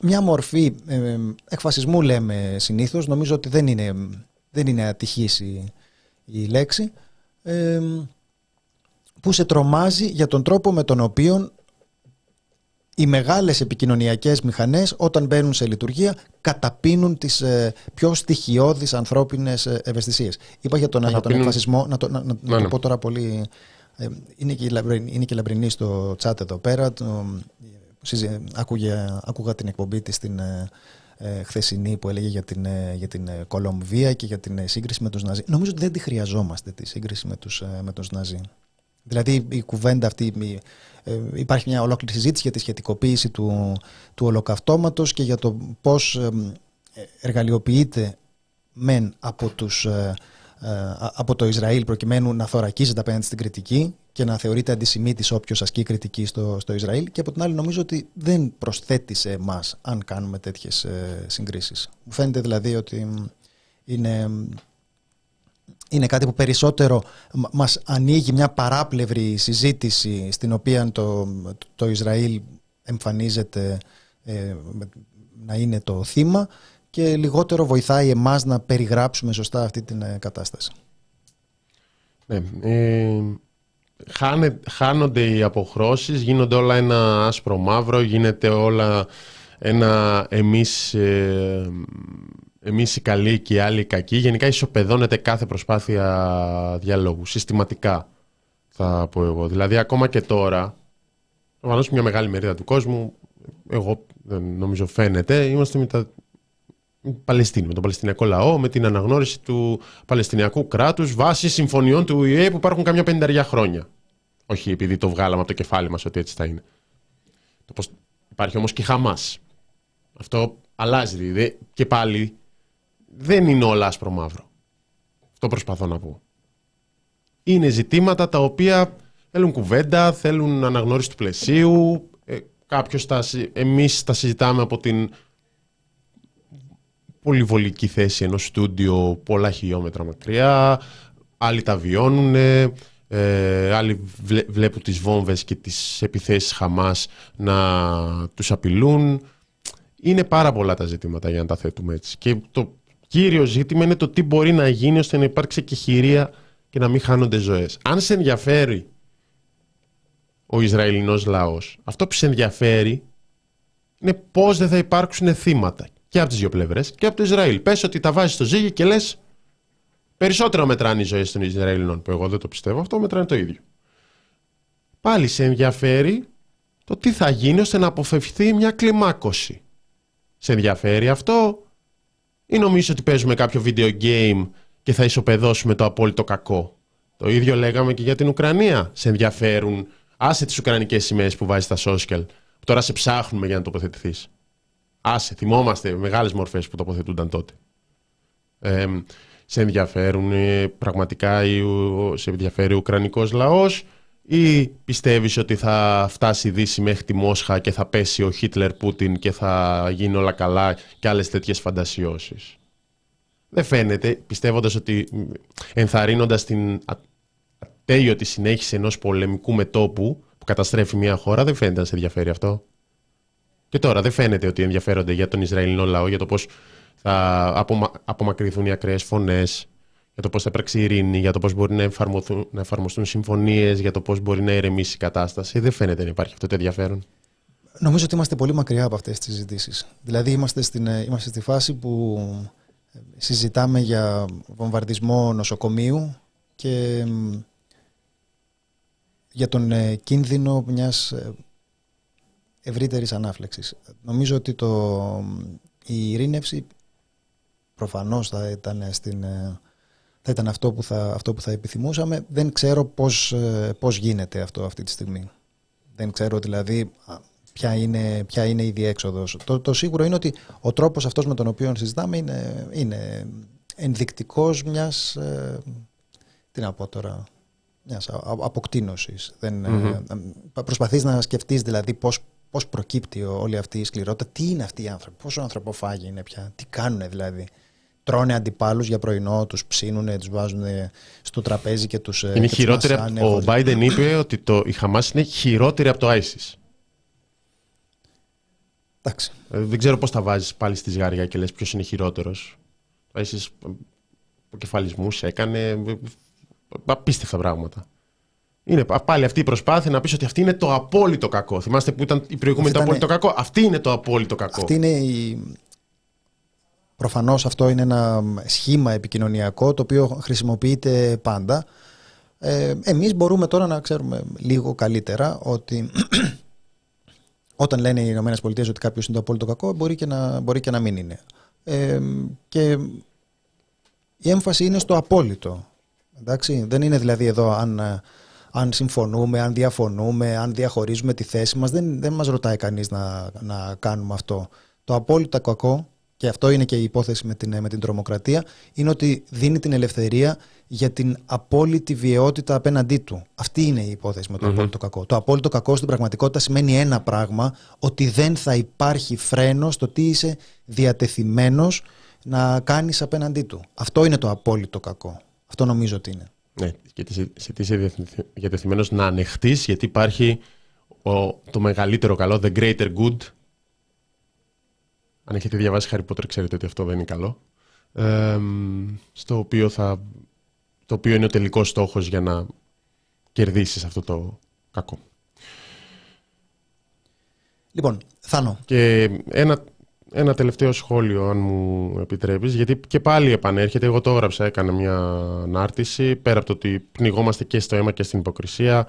μια μορφή ε, εκφασισμού λέμε συνήθως, νομίζω ότι δεν είναι, δεν είναι ατυχής η, λέξη, ε, που σε τρομάζει για τον τρόπο με τον οποίο οι μεγάλες επικοινωνιακές μηχανές όταν μπαίνουν σε λειτουργία καταπίνουν τις ε, πιο στοιχειώδεις ανθρώπινες ευαισθησίες. Είπα για τον, για τον εκφασισμό, να το, να, να, να το ναι. πω τώρα πολύ ε, είναι και, είναι και λαμπρινή στο chat εδώ πέρα. Το, άκουγε, άκουγα την εκπομπή της την ε, ε, χθεσινή που έλεγε για την, ε, για την Κολομβία και για την σύγκριση με τους Ναζί. Νομίζω ότι δεν τη χρειαζόμαστε τη σύγκριση με τους, με τους Ναζί. Δηλαδή η κουβέντα αυτή, υπάρχει μια ολόκληρη συζήτηση για τη σχετικοποίηση του, του ολοκαυτώματος και για το πώς εργαλειοποιείται μεν από τους ε, από το Ισραήλ προκειμένου να θωρακίζεται απέναντι στην κριτική και να θεωρείται αντισημίτης όποιος ασκεί κριτική στο, στο Ισραήλ και από την άλλη νομίζω ότι δεν προσθέτει σε εμάς αν κάνουμε τέτοιες ε, συγκρίσεις. Μου φαίνεται δηλαδή ότι είναι, είναι κάτι που περισσότερο μας ανοίγει μια παράπλευρη συζήτηση στην οποία το, το Ισραήλ εμφανίζεται ε, να είναι το θύμα και λιγότερο βοηθάει εμάς να περιγράψουμε σωστά αυτή την ε, κατάσταση. Ναι, ε, χάνονται οι αποχρώσεις, γίνονται όλα ένα άσπρο μαύρο, γίνεται όλα ένα εμείς, ε, εμείς οι καλοί και οι άλλοι οι κακοί. Γενικά ισοπεδώνεται κάθε προσπάθεια διαλόγου, συστηματικά θα πω εγώ. Δηλαδή ακόμα και τώρα, προφανώς μια μεγάλη μερίδα του κόσμου, εγώ δεν νομίζω φαίνεται, είμαστε με τα Παλαιστίνη, με τον Παλαιστινιακό λαό, με την αναγνώριση του Παλαιστινιακού κράτους βάσει συμφωνιών του ΙΕ που υπάρχουν καμιά πενταριά χρόνια. Όχι επειδή το βγάλαμε από το κεφάλι μας ότι έτσι θα είναι. Το πώς... Υπάρχει όμως και Χαμάς. Αυτό αλλάζει. Δηλαδή, και πάλι δεν είναι όλα άσπρο μαύρο. Αυτό προσπαθώ να πω. Είναι ζητήματα τα οποία θέλουν κουβέντα, θέλουν αναγνώριση του πλαισίου. Ε, κάποιος τα, εμείς τα συζητάμε από την πολυβολική θέση ενός στούντιο πολλά χιλιόμετρα μακριά, άλλοι τα βιώνουν, ε, άλλοι βλέπουν τις βόμβες και τις επιθέσεις Χαμάς να τους απειλούν. Είναι πάρα πολλά τα ζητήματα για να τα θέτουμε έτσι. Και το κύριο ζήτημα είναι το τι μπορεί να γίνει ώστε να υπάρξει και χειρία και να μην χάνονται ζωές. Αν σε ενδιαφέρει ο Ισραηλινός λαός, αυτό που σε ενδιαφέρει είναι πώς δεν θα υπάρξουν θύματα και από τις δύο πλευρές και από το Ισραήλ. Πες ότι τα βάζεις στο ζύγι και λες περισσότερο μετράνε οι ζωές των Ισραηλινών. Που εγώ δεν το πιστεύω, αυτό μετράνε το ίδιο. Πάλι σε ενδιαφέρει το τι θα γίνει ώστε να αποφευχθεί μια κλιμάκωση. Σε ενδιαφέρει αυτό; Ή νομίζω ότι παίζουμε κάποιο video game και θα ισοπεδώσουμε το απόλυτο κακό; Το ίδιο λέγαμε και για την Ουκρανία. Σε ενδιαφέρουν, άσε τις Ουκρανικές σημαίες που βάζεις στα social, που τώρα σε ψάχνουμε για να τοποθετηθείς. Άσε, θυμόμαστε μεγάλες μορφές που τοποθετούνταν τότε. Ε, σε ενδιαφέρουν ε, πραγματικά σε ενδιαφέρει ο Ουκρανικός λαός ή πιστεύεις ότι θα φτάσει η Δύση μέχρι τη Μόσχα και θα πέσει ο Χίτλερ Πούτιν και θα γίνει όλα καλά και άλλες τέτοιες φαντασιώσεις; Δεν φαίνεται, πιστεύοντας ότι ενθαρρύνοντας την ατέλειωτη συνέχιση ενός πολεμικού μετόπου που καταστρέφει μια χώρα, δεν φαίνεται να σε ενδιαφέρει αυτό. Και τώρα δεν φαίνεται ότι ενδιαφέρονται για τον Ισραηλινό λαό, για το πώς θα απομα... απομακρυνθούν οι ακραίες φωνές, για το πώς θα υπάρξει ειρήνη, για το πώς μπορεί να, να εφαρμοστούν συμφωνίες, για το πώς μπορεί να ηρεμήσει η κατάσταση. Δεν φαίνεται να υπάρχει αυτό το ενδιαφέρον. Νομίζω ότι είμαστε πολύ μακριά από αυτές τις συζητήσεις. Δηλαδή, είμαστε, στην, ε, είμαστε στη φάση που ε, συζητάμε για βομβαρδισμό νοσοκομείου και για τον ε, κίνδυνο μιας Ευρύτερης ανάφλεξης. Νομίζω ότι το, η ειρήνευση προφανώς θα ήταν, στην, ε, θα ήταν αυτό, που θα, αυτό που θα επιθυμούσαμε. Δεν ξέρω πώς, ε, πώς γίνεται αυτό αυτή τη στιγμή. Δεν ξέρω δηλαδή ποια είναι, ποια είναι η διέξοδος. Το, το σίγουρο είναι ότι ο τρόπος αυτός με τον οποίο συζητάμε είναι, είναι ενδεικτικός μιας, ε, τι να πω τώρα, μιας αποκτήνωσης. Δεν, προσπαθείς να σκεφτείς δηλαδή πώς Πώς προκύπτει όλη αυτή η σκληρότητα, τι είναι αυτοί οι άνθρωποι, πόσο ανθρωποφάγοι είναι πια, τι κάνουν δηλαδή. Τρώνε αντιπάλους για πρωινό, τους ψήνουν, τους βάζουν στο τραπέζι και τους. Είναι χειρότερη. Ο Biden είπε ότι το, η Χαμάς είναι χειρότερη από το ISIS. Εντάξει. Ε, δεν ξέρω πώς τα βάζεις πάλι στη ζυγαριά και λες ποιος είναι χειρότερος. Το ISIS αποκεφαλισμούς έκανε. Ε, απίστευτα πράγματα. Είναι πάλι αυτή η προσπάθεια να πεις ότι αυτή είναι το απόλυτο κακό. Θυμάστε που ήταν η προηγούμενη το απόλυτο κακό. Αυτή είναι το απόλυτο κακό. Αυτή είναι η... Προφανώς αυτό είναι ένα σχήμα επικοινωνιακό το οποίο χρησιμοποιείται πάντα. Ε, εμείς μπορούμε τώρα να ξέρουμε λίγο καλύτερα ότι όταν λένε οι ΗΠΑ ότι κάποιος είναι το απόλυτο κακό μπορεί και να, μπορεί και να μην είναι. Ε, και η έμφαση είναι στο απόλυτο. Εντάξει; Δεν είναι δηλαδή εδώ αν αν συμφωνούμε, αν διαφωνούμε, αν διαχωρίζουμε τη θέση μας. Δεν, δεν μας ρωτάει κανείς να, να κάνουμε αυτό. Το απόλυτα κακό και αυτό είναι και η υπόθεση με την, με την τρομοκρατία, είναι ότι δίνει την ελευθερία για την απόλυτη βιαιότητα απέναντί του. Αυτή είναι η υπόθεση με το απόλυτο κακό. Το απόλυτο κακό στην πραγματικότητα σημαίνει ένα πράγμα, ότι δεν θα υπάρχει φρένο στο τι είσαι διατεθειμένος να κάνεις απέναντί του. Αυτό είναι το απόλυτο κακό. Αυτό νομίζω ότι είναι. Ναι, και σε τι είσαι διατεθειμένος να ανεχτείς, γιατί υπάρχει το μεγαλύτερο καλό, the greater good. Αν έχετε διαβάσει Harry Potter, ξέρετε ότι αυτό δεν είναι καλό. στο οποίο θα, το οποίο είναι ο τελικός στόχος για να κερδίσεις αυτό το κακό. Λοιπόν, Θάνο. Και ένα, ένα τελευταίο σχόλιο, αν μου επιτρέπεις, γιατί και πάλι επανέρχεται, εγώ το έγραψα, έκανα μια ανάρτηση, πέρα από το ότι πνιγόμαστε και στο αίμα και στην υποκρισία,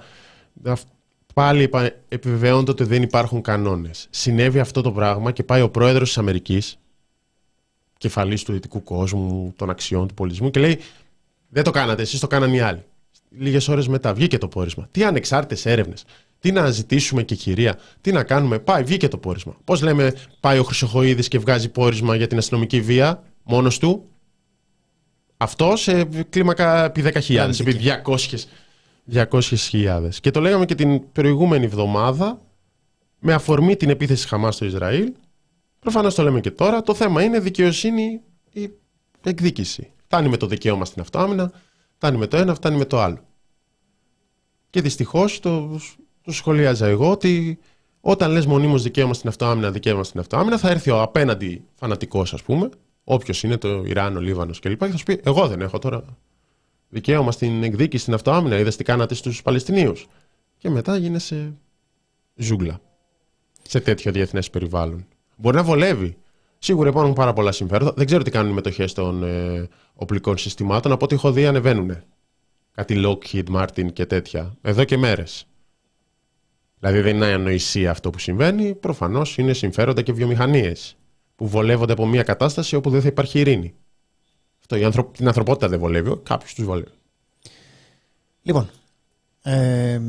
πάλι επιβεβαιώνεται ότι δεν υπάρχουν κανόνες. Συνέβη αυτό το πράγμα και πάει ο πρόεδρος της Αμερικής, κεφαλής του δυτικού κόσμου, των αξιών, του πολιτισμού και λέει δεν το κάνατε, εσείς το κάνανε οι άλλοι. Λίγες ώρες μετά βγήκε το πόρισμα. Τι ανεξάρτητες έρευνες. Τι να ζητήσουμε και κυρία, τι να κάνουμε. Πάει, βγήκε το πόρισμα. Πώς λέμε, πάει ο Χρυσοχοίδης και βγάζει πόρισμα για την αστυνομική βία μόνος του. Αυτός σε κλίμακα επί 10.000, επί 200.000. 200 και το λέγαμε και την προηγούμενη εβδομάδα με αφορμή την επίθεση Χαμάς στο Ισραήλ. Προφανώς το λέμε και τώρα. Το θέμα είναι δικαιοσύνη ή εκδίκηση. Φτάνει με το δικαίωμα στην αυτοάμυνα, φτάνει με το ένα, φτάνει με το άλλο. Και δυστυχώς το το σχολίαζα εγώ ότι όταν λες μονίμως δικαίωμα στην αυτοάμυνα, δικαίωμα στην αυτοάμυνα, θα έρθει ο απέναντι φανατικός ας πούμε, όποιος είναι το Ιράν, ο Λίβανος κλπ. Και θα σου πει, εγώ δεν έχω τώρα δικαίωμα στην εκδίκηση, στην αυτοάμυνα, είδες τι κάνατε στους Παλαιστινίους. Και μετά γίνεσαι ζούγκλα σε τέτοιο διεθνές περιβάλλον. Μπορεί να βολεύει. Σίγουρα υπάρχουν πάρα πολλά συμφέροντα. Δεν ξέρω τι κάνουν οι μετοχές των ε, οπλικών συστημάτων. Από ό,τι έχω δει ανεβαίνουν. Κάτι Lockheed Martin και τέτοια. Εδώ και μέρες. Δηλαδή δεν είναι ανοησία αυτό που συμβαίνει, προφανώς είναι συμφέροντα και βιομηχανίες που βολεύονται από μια κατάσταση όπου δεν θα υπάρχει ειρήνη. Αυτό η ανθρω... την ανθρωπότητα δεν βολεύει, κάποιος τους βολεύει. Λοιπόν, ε,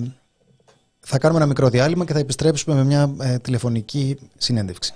θα κάνουμε ένα μικρό διάλειμμα και θα επιστρέψουμε με μια ε, τηλεφωνική συνέντευξη.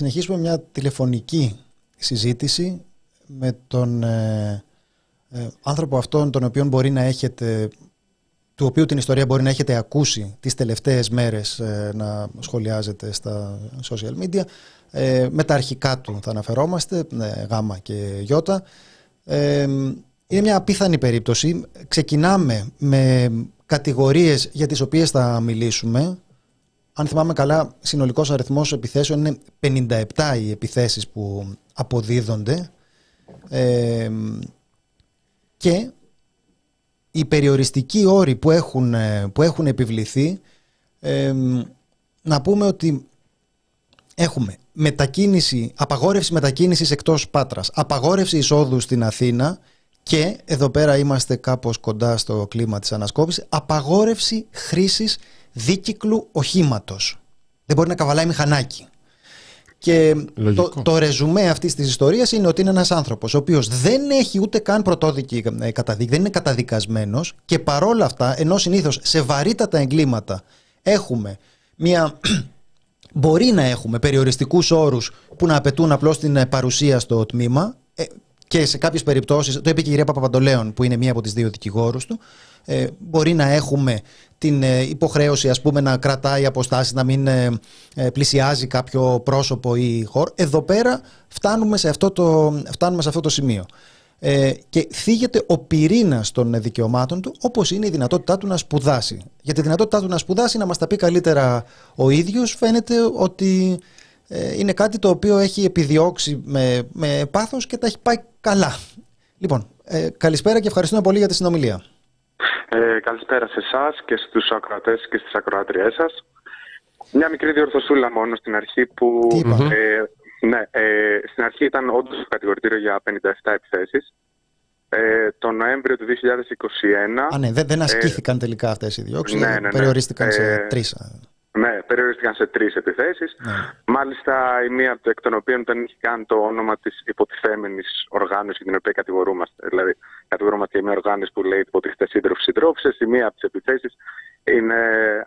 Συνεχίσουμε μια τηλεφωνική συζήτηση με τον ε, ε, άνθρωπο αυτόν τον οποίο μπορεί να έχετε του οποίου την ιστορία μπορεί να έχετε ακούσει τις τελευταίες μέρες ε, να σχολιάζετε στα social media. Ε, με τα αρχικά του θα αναφερόμαστε, ε, γάμα και γιώτα. Ε, είναι μια απίθανη περίπτωση. Ξεκινάμε με κατηγορίες για τις οποίες θα μιλήσουμε. Αν θυμάμαι καλά, συνολικός αριθμός επιθέσεων είναι 57 οι επιθέσεις που αποδίδονται. Ε, και οι περιοριστικοί όροι που έχουν, ε, που έχουν επιβληθεί να πούμε ότι έχουμε μετακίνηση, απαγόρευση μετακίνησης εκτός Πάτρας, απαγόρευση εισόδου στην Αθήνα και εδώ πέρα είμαστε κάπως κοντά στο κλίμα της ανασκόπησης, απαγόρευση χρήσης δίκυκλου οχήματος. Δεν μπορεί να καβαλάει μηχανάκι. Και το, το ρεζουμέ αυτής της ιστορίας είναι ότι είναι ένας άνθρωπος ο οποίος δεν έχει ούτε καν πρωτόδικη ε, καταδίκη, δεν είναι καταδικασμένος και παρόλα αυτά, ενώ συνήθως σε βαρύτατα εγκλήματα έχουμε μια. Μπορεί να έχουμε περιοριστικούς όρους που να απαιτούν απλώς την ε, παρουσία στο τμήμα ε, και σε κάποιες περιπτώσεις, το είπε και η κυρία Παπαπαντολέων που είναι μία από τις δύο δικηγόρους του, μπορεί να έχουμε την ε, υποχρέωση ας πούμε να κρατάει αποστάσεις, να μην ε, ε, πλησιάζει κάποιο πρόσωπο ή χώρο. Εδώ πέρα φτάνουμε σε αυτό το, φτάνουμε σε αυτό το σημείο. Ε, και θίγεται ο πυρήνας των δικαιωμάτων του, όπως είναι η δυνατότητά του να σπουδάσει. Για τη δυνατότητά του να σπουδάσει, να μας τα πει καλύτερα ο ίδιος, φαίνεται ότι είναι κάτι το οποίο έχει επιδιώξει με, με πάθος και τα έχει πάει καλά. Λοιπόν, ε, καλησπέρα και ευχαριστούμε πολύ για τη συνομιλία. Ε, καλησπέρα σε εσάς και στους ακροατές και στις ακροάτριές σας. Μια μικρή διορθωσούλα μόνο στην αρχή που... Ε, ναι, ε, στην αρχή ήταν όντως το κατηγορητήριο για 57 επιθέσεις. Ε, το Νοέμβριο του 2021... Α, ναι, δεν, δεν ασκήθηκαν ε, τελικά αυτές οι διώξεις, ναι, ναι, ναι, περιορίστηκαν σε ε, τρεις. Ναι, περιορίστηκαν σε τρεις επιθέσεις. Ναι. Μάλιστα, η μία εκ των οποίων δεν είχε καν το όνομα της υποτιθέμενης οργάνωσης για την οποία κατηγορούμαστε. Δηλαδή, κατηγορούμαστε για μια οργάνωση που λέει υποτίθεται σύντροφοι συντρόφισε. Η μία από τις επιθέσεις είναι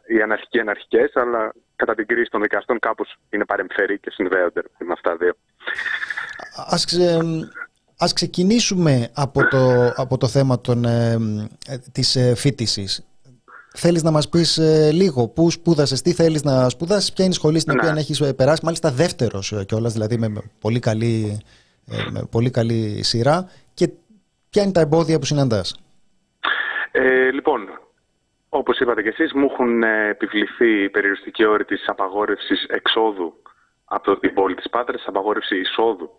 οι αναρχικοί αναρχικέ, αλλά κατά την κρίση των δικαστών κάπως είναι παρεμφερή και συνδέονται με αυτά δύο. Ας, ξε... Ας ξεκινήσουμε από το, από το θέμα των, ε, της ε, φίτησης. Θέλεις να μας πεις ε, λίγο πού σπούδασες, τι θέλεις να σπουδάσεις, ποια είναι η σχολή στην ναι. οποία έχεις ε, περάσει, μάλιστα δεύτερος ε, κιόλας, δηλαδή με, πολύ καλή, ε, με πολύ καλή σειρά. Και ποια είναι τα εμπόδια που συναντάς; Ε, λοιπόν, όπως είπατε κι εσείς, μου έχουν επιβληθεί οι περιοριστικοί όροι της απαγόρευσης εξόδου από την πόλη της Πάτρας, απαγόρευση εισόδου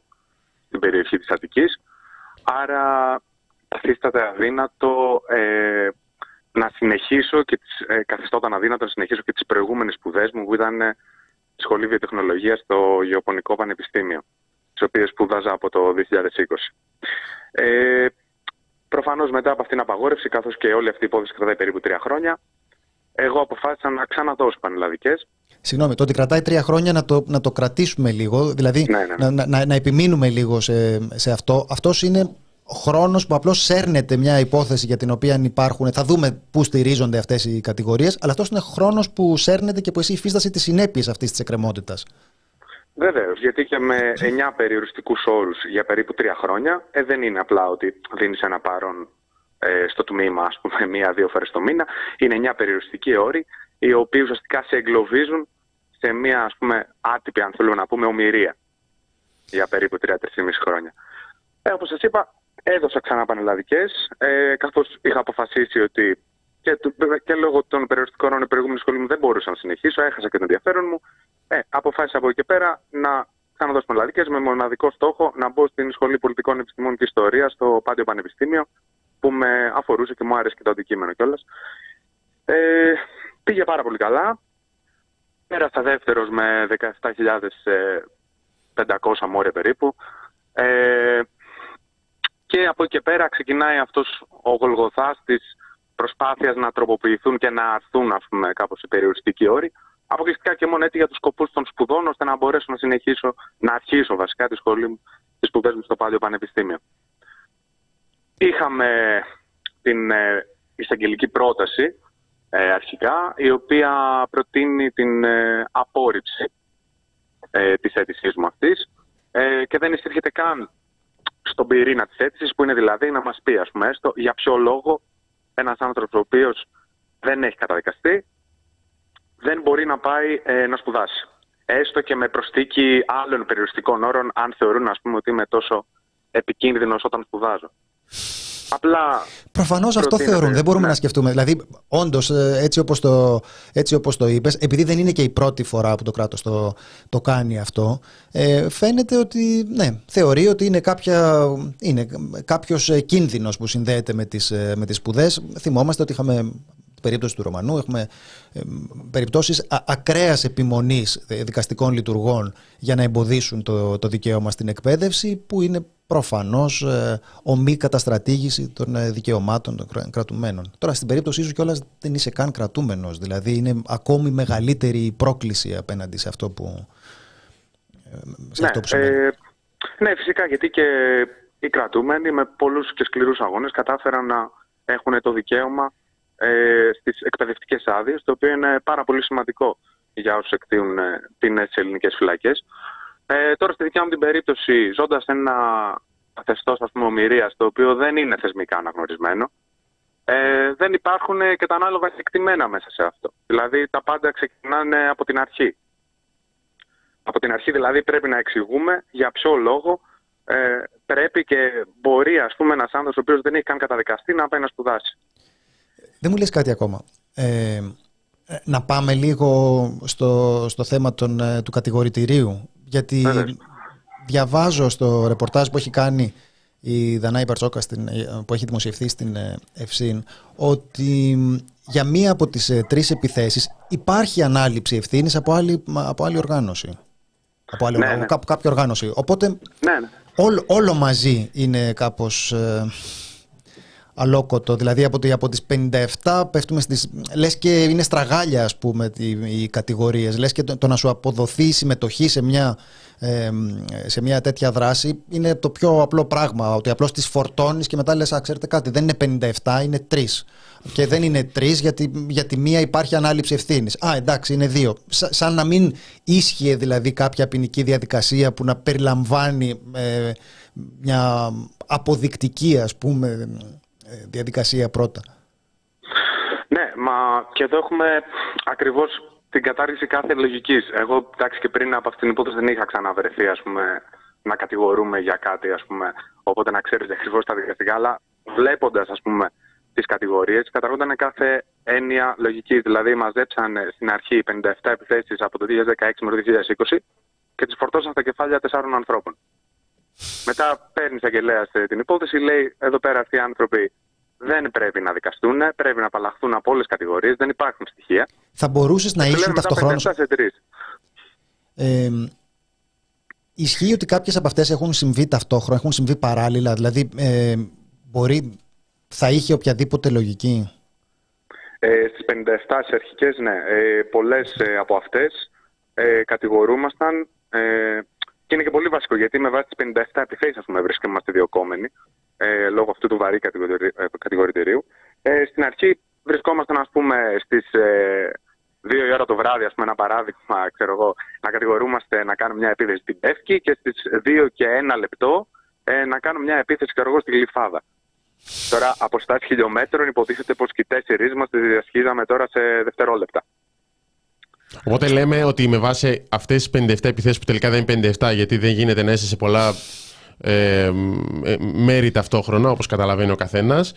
στην περιοχή της Αττικής. Άρα καθίσταται αδύνατο ε, να συνεχίσω και τις, ε, καθιστόταν αδύνατο να συνεχίσω και τις προηγούμενες σπουδές μου που ήταν ε, σχολή βιοτεχνολογίας στο Γεωπονικό Πανεπιστήμιο, τις οποίες σπουδάζα από το 2020. Ε, προφανώς μετά από αυτήν την απαγόρευση, καθώς και όλη αυτή η υπόθεση κρατάει περίπου τρία χρόνια, εγώ αποφάσισα να ξαναδώσω πανελλαδικές. Συγγνώμη, το ότι κρατάει τρία χρόνια να το, να το κρατήσουμε λίγο, δηλαδή ναι, ναι. Να, να, να, επιμείνουμε λίγο σε, σε αυτό. Αυτός είναι χρόνος που απλώς σέρνεται μια υπόθεση για την οποία υπάρχουν. Θα δούμε πού στηρίζονται αυτές οι κατηγορίες, αλλά αυτός είναι χρόνος που σέρνεται και που εσύ υφίστασε τις συνέπειες αυτής της εκκρεμότητας. Βεβαίως, γιατί και με 9 περιοριστικούς όρους για περίπου τρία χρόνια, ε, δεν είναι απλά ότι δίνεις ένα παρόν ε, στο τμήμα, ας πούμε, μία-δύο φορές το μήνα. Είναι 9 περιοριστικοί όροι, οι οποίοι ουσιαστικά σε εγκλωβίζουν σε μία, ας πούμε, άτυπη, αν θέλουμε να πούμε, ομοιρία για περίπου 3-3,5 χρόνια. Ε, Όπως σας είπα, Έδωσα ξανά πανελλαδικές, ε, καθώς είχα αποφασίσει ότι και, και λόγω των περιοριστικών όρων η προηγούμενη σχολή μου δεν μπορούσα να συνεχίσω, έχασα και τον ενδιαφέρον μου. Ε, αποφάσισα από εκεί και πέρα να ξαναδώσω πανελλαδικές με μοναδικό στόχο να μπω στην Σχολή Πολιτικών Επιστημών και Ιστορίας στο Πάντιο Πανεπιστήμιο, που με αφορούσε και μου άρεσε και το αντικείμενο κιόλας. Ε, πήγε πάρα πολύ καλά. Πέρασα δεύτερος με 17.500 μόρια περίπου. Ε, και από εκεί και πέρα ξεκινάει αυτός ο γολγοθάς της προσπάθειας να τροποποιηθούν και να αρθούν ας πούμε, κάπως οι περιοριστικοί όροι. Αποκλειστικά και μόνο έτσι για τους σκοπούς των σπουδών, ώστε να μπορέσω να συνεχίσω, να αρχίσω βασικά τη σχολή μου, τις σπουδές μου στο Πάλιο Πανεπιστήμιο. Είχαμε την ε, εισαγγελική πρόταση ε, αρχικά, η οποία προτείνει την ε, απόρριψη ε, της αίτησής μου αυτής ε, και δεν εισήρχεται καν στον πυρήνα της αίτησης που είναι δηλαδή να μας πει ας πούμε έστω για ποιο λόγο ένας άνθρωπος ο οποίος δεν έχει καταδικαστεί δεν μπορεί να πάει ε, να σπουδάσει. Έστω και με προσθήκη άλλων περιοριστικών όρων αν θεωρούν ας πούμε ότι είμαι τόσο επικίνδυνος όταν σπουδάζω. Απλά. Προφανώς αυτό θεωρούν. Δεν μπορούμε ναι. να σκεφτούμε. Δηλαδή, όντως, ε, έτσι όπως το, έτσι όπως το είπες, επειδή δεν είναι και η πρώτη φορά που το κράτος το, το κάνει αυτό, ε, φαίνεται ότι ναι, θεωρεί ότι είναι, κάποια, είναι κάποιος ε, κίνδυνος που συνδέεται με τις, ε, με τις σπουδές. Θυμόμαστε ότι είχαμε περίπτωση του Ρωμανού, έχουμε ε, περιπτώσεις ακραίας επιμονής δικαστικών λειτουργών για να εμποδίσουν το, το δικαίωμα στην εκπαίδευση που είναι προφανώς ε, ομή καταστρατήγηση των ε, δικαιωμάτων των κρατουμένων. Τώρα στην περίπτωσή σου κιόλας δεν είσαι καν κρατούμενος, δηλαδή είναι ακόμη μεγαλύτερη πρόκληση απέναντι σε αυτό που, ε, σε ναι, αυτό που ε, ναι, φυσικά γιατί και οι κρατούμενοι με πολλούς και σκληρούς αγώνες κατάφεραν να έχουν το δικαίωμα ε, στις εκπαιδευτικές άδειες, το οποίο είναι πάρα πολύ σημαντικό για όσους εκτείουν ε, ποινές ελληνικές φυλακές. Ε, τώρα, στη δικιά μου την περίπτωση, ζώντας ένα καθεστώς ομοιρίας, το οποίο δεν είναι θεσμικά αναγνωρισμένο, ε, δεν υπάρχουν και τα ανάλογα εκτιμένα μέσα σε αυτό. Δηλαδή, τα πάντα ξεκινάνε από την αρχή. Από την αρχή, δηλαδή, πρέπει να εξηγούμε για ποιο λόγο ε, πρέπει και μπορεί, ας πούμε, ένας άνθρωπος ο οποίος δεν έχει καν καταδικαστεί να πάει να σπουδάσει. Δεν μου λες κάτι ακόμα. Ε, να πάμε λίγο στο, στο θέμα των, ε, του κατηγορητηρίου. Γιατί διαβάζω στο ρεπορτάζ που έχει κάνει η Δανάη Μπαρτσόκα στην, ε, που έχει δημοσιευθεί στην ΕΦΣΥΝ ότι για μία από τις τρεις επιθέσεις υπάρχει ανάληψη ευθύνης από άλλη, από άλλη οργάνωση. Από άλλη, ναι, ναι. κάποια οργάνωση. Οπότε ναι, ναι. Όλο, όλο μαζί είναι κάπως αλόκοτο. Δηλαδή από, από τις 57 πέφτουμε στις... Λες και είναι στραγάλια ας πούμε οι κατηγορίες. Λες και το, να σου αποδοθεί η συμμετοχή σε μια, σε μια τέτοια δράση είναι το πιο απλό πράγμα. Ότι απλώς τις φορτώνεις και μετά λες α, ξέρετε κάτι δεν είναι 57 είναι 3. Και δεν είναι τρεις γιατί για τη μία υπάρχει ανάληψη ευθύνης. Α, εντάξει, είναι δύο. σαν να μην ίσχυε δηλαδή κάποια ποινική διαδικασία που να περιλαμβάνει ε, μια αποδεικτική ας πούμε ε, διαδικασία πρώτα. Ναι, μα και εδώ έχουμε ακριβώς την κατάργηση κάθε λογικής. Εγώ, εντάξει, και πριν από αυτήν την υπόθεση δεν είχα ξαναβρεθεί, ας πούμε, να κατηγορούμε για κάτι, ας πούμε, οπότε να ξέρεις ακριβώς τα δικαστικά, αλλά βλέποντας, ας πούμε, τις κατηγορίες, καταργούνταν κάθε έννοια λογικής. Δηλαδή, μαζέψαν στην αρχή 57 επιθέσεις από το 2016 με το 2020 και τις φορτώσαν στα κεφάλια τεσσάρων ανθρώπων. Μετά παίρνει αγγελέα την υπόθεση, λέει εδώ πέρα αυτοί οι άνθρωποι δεν πρέπει να δικαστούν, πρέπει να απαλλαχθούν από όλες τις κατηγορίες, δεν υπάρχουν στοιχεία. Θα μπορούσες να ήσουν ταυτοχρόνω. Ε, ισχύει ότι κάποιες από αυτές έχουν συμβεί ταυτόχρονα, έχουν συμβεί παράλληλα, δηλαδή ε, μπορεί, θα είχε οποιαδήποτε λογική; Ε, στις 57 στις αρχικές, ναι. Ε, πολλές ε, από αυτές ε, κατηγορούμασταν ε, και είναι και πολύ βασικό γιατί με βάση τις 57 επιθέσεις, ας πούμε, βρίσκομαστε διοκόμενοι ε, λόγω αυτού του βαρύ ε, κατηγορητηρίου. Ε, στην αρχή βρισκόμασταν, ας πούμε, στις ε, 2 η ώρα το βράδυ, ας πούμε, ένα παράδειγμα, ξέρω εγώ, να κατηγορούμαστε να κάνουμε μια επίθεση στην Πεύκη και στις 2 και 1 λεπτό ε, να κάνουμε μια επίθεση, ξέρω εγώ, στη Γλυφάδα. Τώρα, αποστάσεις χιλιόμετρων υποτίθεται πως και οι τέσσερις μας τι διασχίζαμε τώρα σε δευτερόλεπτα. Οπότε λέμε ότι με βάση αυτές τις 57 επιθέσεις που τελικά δεν είναι 57, γιατί δεν γίνεται να είσαι σε πολλά ε, ε, μέρη ταυτόχρονα, όπως καταλαβαίνει ο καθένας,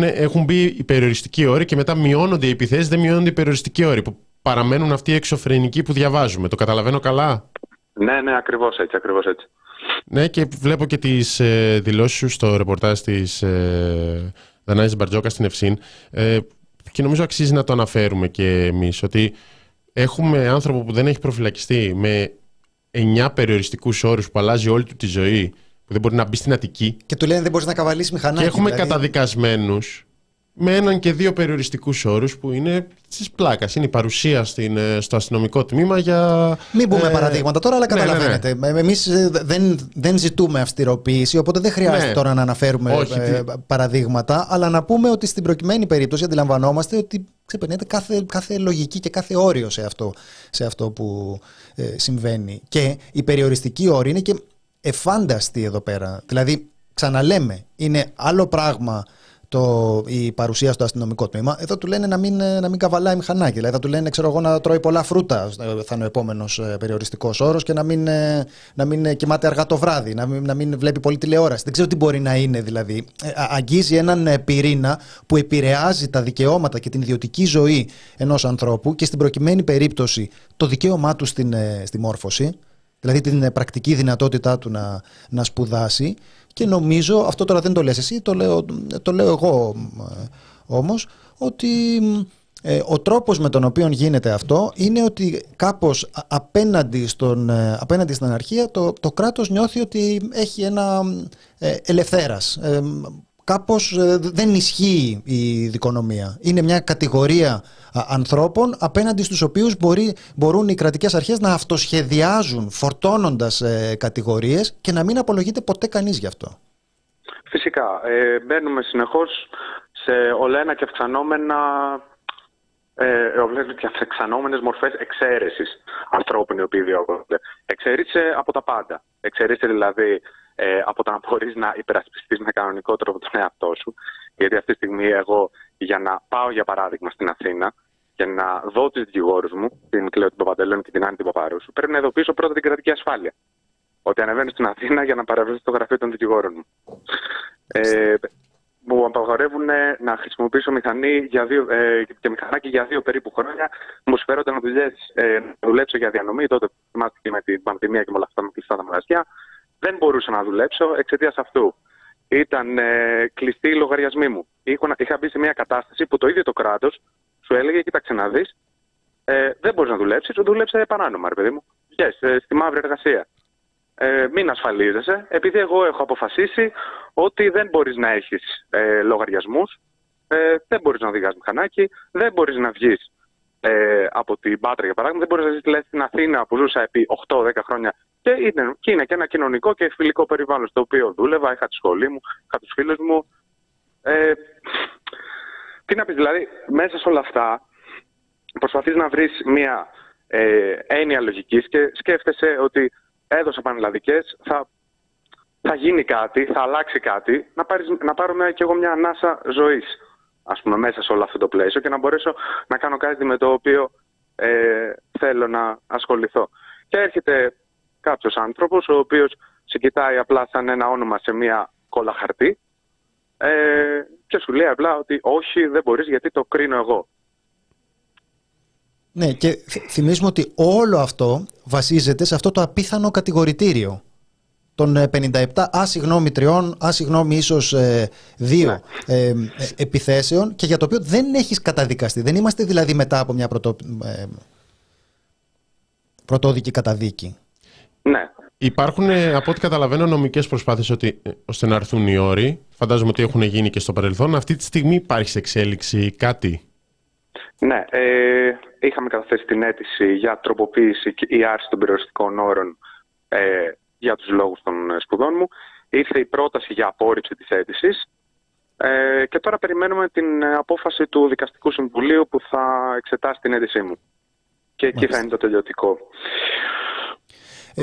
έχουν μπει οι περιοριστικοί όροι και μετά μειώνονται οι επιθέσεις, δεν μειώνονται οι περιοριστικοί όροι. Που παραμένουν αυτοί οι εξωφρενικοί που διαβάζουμε. Το καταλαβαίνω καλά; Ναι, ναι, ακριβώς έτσι, ακριβώς έτσι. Ναι, και βλέπω και τις ε, δηλώσεις σου στο ρεπορτάζ της ε, Δανάης Μπαρτζόκα στην Ευσύν. Ε, και νομίζω αξίζει να το αναφέρουμε και εμείς ότι έχουμε άνθρωπο που δεν έχει προφυλακιστεί με 9 περιοριστικούς όρους που αλλάζει όλη του τη ζωή, που δεν μπορεί να μπει στην Αττική. Και του λένε δεν μπορείς να καβαλήσει μηχανάκι. Και έχουμε δηλαδή... καταδικασμένους με έναν και δύο περιοριστικούς όρους που είναι της πλάκας. Είναι η παρουσία στην, ε, στο αστυνομικό τμήμα για. Μην πούμε ε, παραδείγματα τώρα, αλλά καταλαβαίνετε. Ναι, ναι, ναι. Εμείς ε, δεν, δεν ζητούμε αυστηροποίηση, οπότε δεν χρειάζεται ναι. τώρα να αναφέρουμε ε, παραδείγματα, αλλά να πούμε ότι στην προκειμένη περίπτωση αντιλαμβανόμαστε ότι ξεπερνέται κάθε, κάθε λογική και κάθε όριο σε αυτό, σε αυτό που συμβαίνει. Και η περιοριστική όρη είναι και εφάνταστη εδώ πέρα. Δηλαδή, ξαναλέμε, είναι άλλο πράγμα το, η παρουσία στο αστυνομικό τμήμα. Εδώ του λένε να μην, να μην καβαλάει μηχανάκι. Δηλαδή θα του λένε, ξέρω εγώ, να τρώει πολλά φρούτα. Θα είναι ο επόμενος ε, περιοριστικός όρος και να μην, ε, να μην κοιμάται αργά το βράδυ, να μην, να μην βλέπει πολύ τηλεόραση. Δεν ξέρω τι μπορεί να είναι δηλαδή. Ε, αγγίζει έναν πυρήνα που επηρεάζει τα δικαιώματα και την ιδιωτική ζωή ενός ανθρώπου και στην προκειμένη περίπτωση το δικαίωμά του στην, στη μόρφωση, δηλαδή την πρακτική δυνατότητά του να, να σπουδάσει και νομίζω, αυτό τώρα δεν το λες εσύ, το λέω, το λέω εγώ ε, όμως, ότι ε, ο τρόπος με τον οποίο γίνεται αυτό είναι ότι κάπως απέναντι, στον, ε, απέναντι στην αναρχία το, το κράτος νιώθει ότι έχει ένα ε, ελευθέρας κάπως ε, δεν ισχύει η δικονομία. Είναι μια κατηγορία ανθρώπων απέναντι στους οποίους μπορεί, μπορούν οι κρατικές αρχές να αυτοσχεδιάζουν φορτώνοντας ε, κατηγορίες και να μην απολογείται ποτέ κανείς γι' αυτό. Φυσικά. Ε, μπαίνουμε συνεχώς σε ολένα και αυξανόμενα ε, και αυξανόμενες μορφές εξαίρεσης ανθρώπων οι οποίοι διώκονται. Εξαίρεσε από τα πάντα. Εξαίρεσε δηλαδή ε, από το να μπορείς να υπερασπιστείς με κανονικό τρόπο τον εαυτό σου. Γιατί αυτή τη στιγμή εγώ για να πάω για παράδειγμα στην Αθήνα και να δω τους δικηγόρους μου, την Κλέο Παπαντελών και την Άννη Παπαρούσου, πρέπει να ειδοποιήσω πρώτα την κρατική ασφάλεια. Ότι ανεβαίνω στην Αθήνα για να παραβρεθώ στο γραφείο των δικηγόρων μου. Ε, μου απαγορεύουν να χρησιμοποιήσω μηχανή για δύο, ε, και μηχανάκι για δύο περίπου χρόνια. Μου συμφέρονται να, ε, να δουλέψω για διανομή. Τότε θυμάστε και με την πανδημία και με όλα αυτά με κλειστά τα μαγαζιά δεν μπορούσα να δουλέψω εξαιτίας αυτού. Ήταν ε, κλειστοί οι λογαριασμοί μου. Είχα, είχα μπει σε μια κατάσταση που το ίδιο το κράτος σου έλεγε: Κοίταξε να δεις, ε, δεν μπορείς να δουλέψεις, σου δούλεψε παράνομα, ρε παιδί μου. Yes, ε, στη μαύρη εργασία. Ε, μην ασφαλίζεσαι, επειδή εγώ έχω αποφασίσει ότι δεν μπορείς να έχεις ε, λογαριασμούς, ε, δεν μπορείς να οδηγάς μηχανάκι, δεν μπορείς να βγεις ε, από την Πάτρα για παράδειγμα, δεν μπορείς να ζήσει στην Αθήνα που ζούσα επί 8-10 χρόνια και είναι, και είναι και ένα κοινωνικό και φιλικό περιβάλλον στο οποίο δούλευα, είχα τη σχολή μου, είχα τους φίλους μου. Ε, τι να πεις, δηλαδή, μέσα σε όλα αυτά προσπαθείς να βρεις μια ε, έννοια λογικής και σκέφτεσαι ότι έδωσα πανελλαδικές, θα, θα γίνει κάτι, θα αλλάξει κάτι, να, πάρεις, να πάρω μια, κι εγώ μια ανάσα ζωής, ας πούμε, μέσα σε όλο αυτό το πλαίσιο και να μπορέσω να κάνω κάτι με το οποίο ε, θέλω να ασχοληθώ. Και έρχεται κάποιος άνθρωπος ο οποίος σε κοιτάει απλά σαν ένα όνομα σε μια κόλλα χαρτί ε, και σου λέει απλά ότι όχι δεν μπορείς γιατί το κρίνω εγώ. Ναι και θυμίζουμε ότι όλο αυτό βασίζεται σε αυτό το απίθανο κατηγορητήριο των 57, ε, α συγγνώμη τριών, α συγγνώμη ίσως ε, δύο ναι. ε, επιθέσεων και για το οποίο δεν έχεις καταδικαστεί. Δεν είμαστε δηλαδή μετά από μια πρωτο, πρωτόδικη καταδίκη. Ναι. Υπάρχουν, ε, από ό,τι καταλαβαίνω, νομικές προσπάθειες ότι, ε, ώστε να έρθουν οι όροι. Φαντάζομαι ότι έχουν γίνει και στο παρελθόν. Αυτή τη στιγμή υπάρχει σε εξέλιξη κάτι; Ναι. Ε, είχαμε καταθέσει την αίτηση για τροποποίηση ή άρση των περιοριστικών όρων ε, για τους λόγους των ε, σπουδών μου. Ήρθε η πρόταση για απόρριψη της αίτησης. Ε, και τώρα περιμένουμε την απόφαση του Δικαστικού Συμβουλίου που θα εξετάσει την αίτησή μου. Και εκεί θα είναι το τελειωτικό. Ε,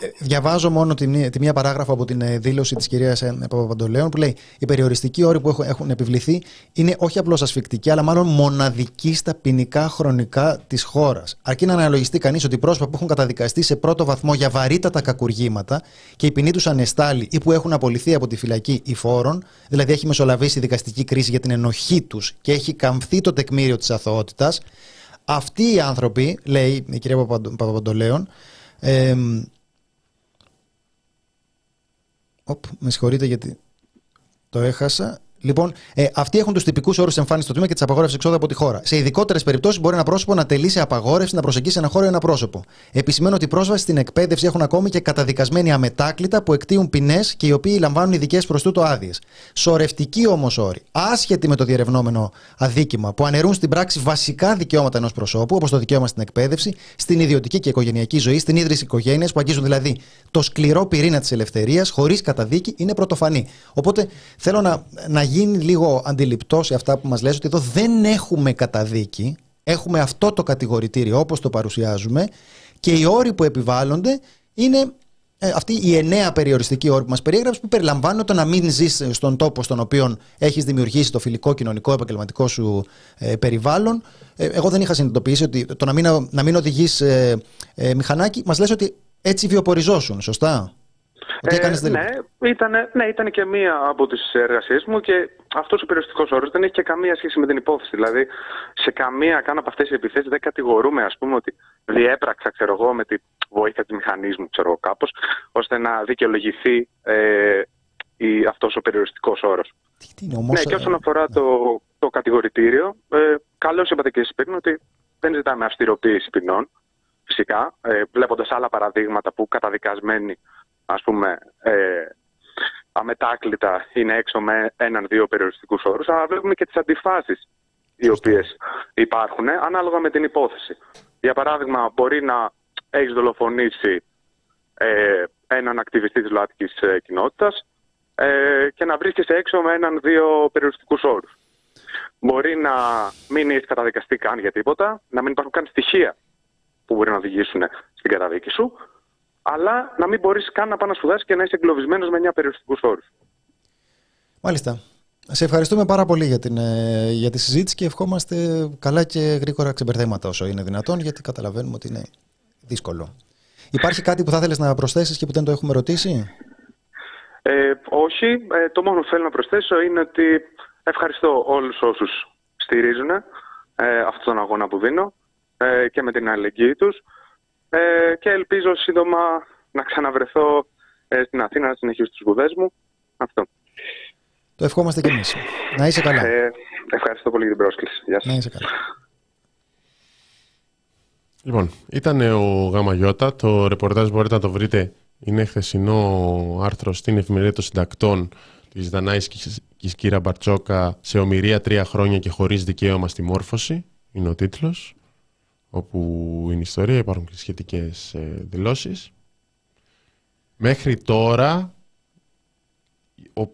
ε, διαβάζω μόνο τη, τη μία παράγραφο από την ε, δήλωση της κυρίας Παπαπαντολέων που λέει: Οι περιοριστικοί όροι που έχουν, έχουν επιβληθεί είναι όχι απλώς ασφικτικοί, αλλά μάλλον μοναδικοί στα ποινικά χρονικά της χώρας. Αρκεί να αναλογιστεί κανείς ότι οι πρόσωπα που έχουν καταδικαστεί σε πρώτο βαθμό για βαρύτατα κακουργήματα και η ποινή τους ανεστάλει ή που έχουν απολυθεί από τη φυλακή ή φόρων, δηλαδή έχει μεσολαβήσει η δικαστική κρίση για την ενοχή τους και έχει καμφθεί το τεκμήριο της αθωότητας, αυτοί οι άνθρωποι, λέει η κυρία Παπαπαντολέων, ε, οπ, με συγχωρείτε γιατί το έχασα. Λοιπόν, ε, αυτοί έχουν τους τυπικούς όρους εμφάνισης στο τμήμα και της απαγόρευσης εξόδου από τη χώρα. Σε ειδικότερες περιπτώσεις, μπορεί ένα πρόσωπο να τελεί σε απαγόρευση να προσεγγίσει ένα χώρο ή ένα πρόσωπο. Επισημαίνω ότι η πρόσβαση στην εκπαίδευση έχουν ακόμη και καταδικασμένοι αμετάκλητα που εκτίουν ποινές και οι οποίοι λαμβάνουν ειδικές προς τούτο άδειες. Σορευτικοί όμως όροι, άσχετοι με το διερευνόμενο αδίκημα, που αναιρούν στην πράξη βασικά δικαιώματα ενός προσώπου, όπως το δικαίωμα στην εκπαίδευση, στην ιδιωτική και οικογενειακή ζωή, στην ίδρυση οικογένειας, που αγγίζουν δηλαδή το σκληρό πυρήνα της ελευθερίας, χωρίς καταδίκη, είναι πρωτοφανή. Οπότε θέλω να, να γίνει λίγο αντιληπτός σε αυτά που μας λες ότι εδώ δεν έχουμε καταδίκη, έχουμε αυτό το κατηγορητήριο όπως το παρουσιάζουμε και οι όροι που επιβάλλονται είναι ε, αυτή η εννέα περιοριστική όρη που μας περιέγραψες που περιλαμβάνει το να μην ζεις στον τόπο στον οποίο έχεις δημιουργήσει το φιλικό, κοινωνικό, επαγγελματικό σου ε, περιβάλλον. Ε, εγώ δεν είχα συνειδητοποιήσει ότι το να μην, να μην οδηγείς ε, μηχανάκι μας λες ότι έτσι βιοποριζόσουν, σωστά; Ε, ναι, ήταν, ναι, ήταν και μία από τις εργασίες μου και αυτός ο περιοριστικός όρος δεν έχει και καμία σχέση με την υπόθεση. Δηλαδή, σε καμία καν από αυτές τις επιθέσεις δεν κατηγορούμε, ας πούμε, ότι διέπραξα, ξέρω εγώ, με τη βοήθεια του μηχανισμού, ξέρω εγώ, κάπως, ώστε να δικαιολογηθεί ε, αυτός ο περιοριστικός όρος. Ναι, και όσον αφορά το, το κατηγορητήριο, ε, καλώς είπατε και εσείς πριν ότι δεν ζητάμε αυστηροποίηση ποινών. Φυσικά, ε, βλέποντας άλλα παραδείγματα που καταδικασμένοι ας πούμε, ε, αμετάκλητα είναι έξω με έναν-δύο περιοριστικούς όρους, αλλά βλέπουμε και τις αντιφάσεις οι οποίες υπάρχουν ανάλογα με την υπόθεση. Για παράδειγμα, μπορεί να έχεις δολοφονήσει ε, έναν ακτιβιστή της ΛΟΑΤΚΙς ε, κοινότητας ε, και να βρίσκεσαι έξω με έναν-δύο περιοριστικούς όρους. Μπορεί να μην έχεις καταδικαστεί καν για τίποτα, να μην υπάρχουν καν στοιχεία που μπορεί να οδηγήσουν στην καταδίκη σου αλλά να μην μπορείς καν να πάει να σπουδάσεις και να είσαι εγκλωβισμένος με 9 περιοριστικού όρους. Μάλιστα. Σε ευχαριστούμε πάρα πολύ για, την, ε, για τη συζήτηση και ευχόμαστε καλά και γρήγορα ξεμπερδέματα όσο είναι δυνατόν, γιατί καταλαβαίνουμε ότι είναι δύσκολο. Υπάρχει κάτι που θα ήθελε να προσθέσεις και που δεν το έχουμε ρωτήσει; Ε, όχι. Ε, το μόνο που θέλω να προσθέσω είναι ότι ευχαριστώ όλους όσους στηρίζουν ε, αυτόν τον αγώνα που δίνω ε, και με την αλληλεγγύη τους. Ε, και ελπίζω σύντομα να ξαναβρεθώ ε, στην Αθήνα να συνεχίσω τις σπουδές μου. Αυτό. Το ευχόμαστε κι εμείς. Να είσαι καλά. Ε, ευχαριστώ πολύ για την πρόσκληση. Γεια σας. Να είσαι καλά. Λοιπόν, ήταν ο Γάμα Το ρεπορτάζ μπορείτε να το βρείτε. Είναι χθεσινό άρθρο στην εφημερίδα των συντακτών της Δανάης και Κύρα Μπαρτσόκα σε ομοιρία τρία χρόνια και χωρίς δικαίωμα στη μόρφωση. Είναι ο τίτλος όπου είναι ιστορία, υπάρχουν και σχετικές ε, δηλώσεις. Μέχρι τώρα, ο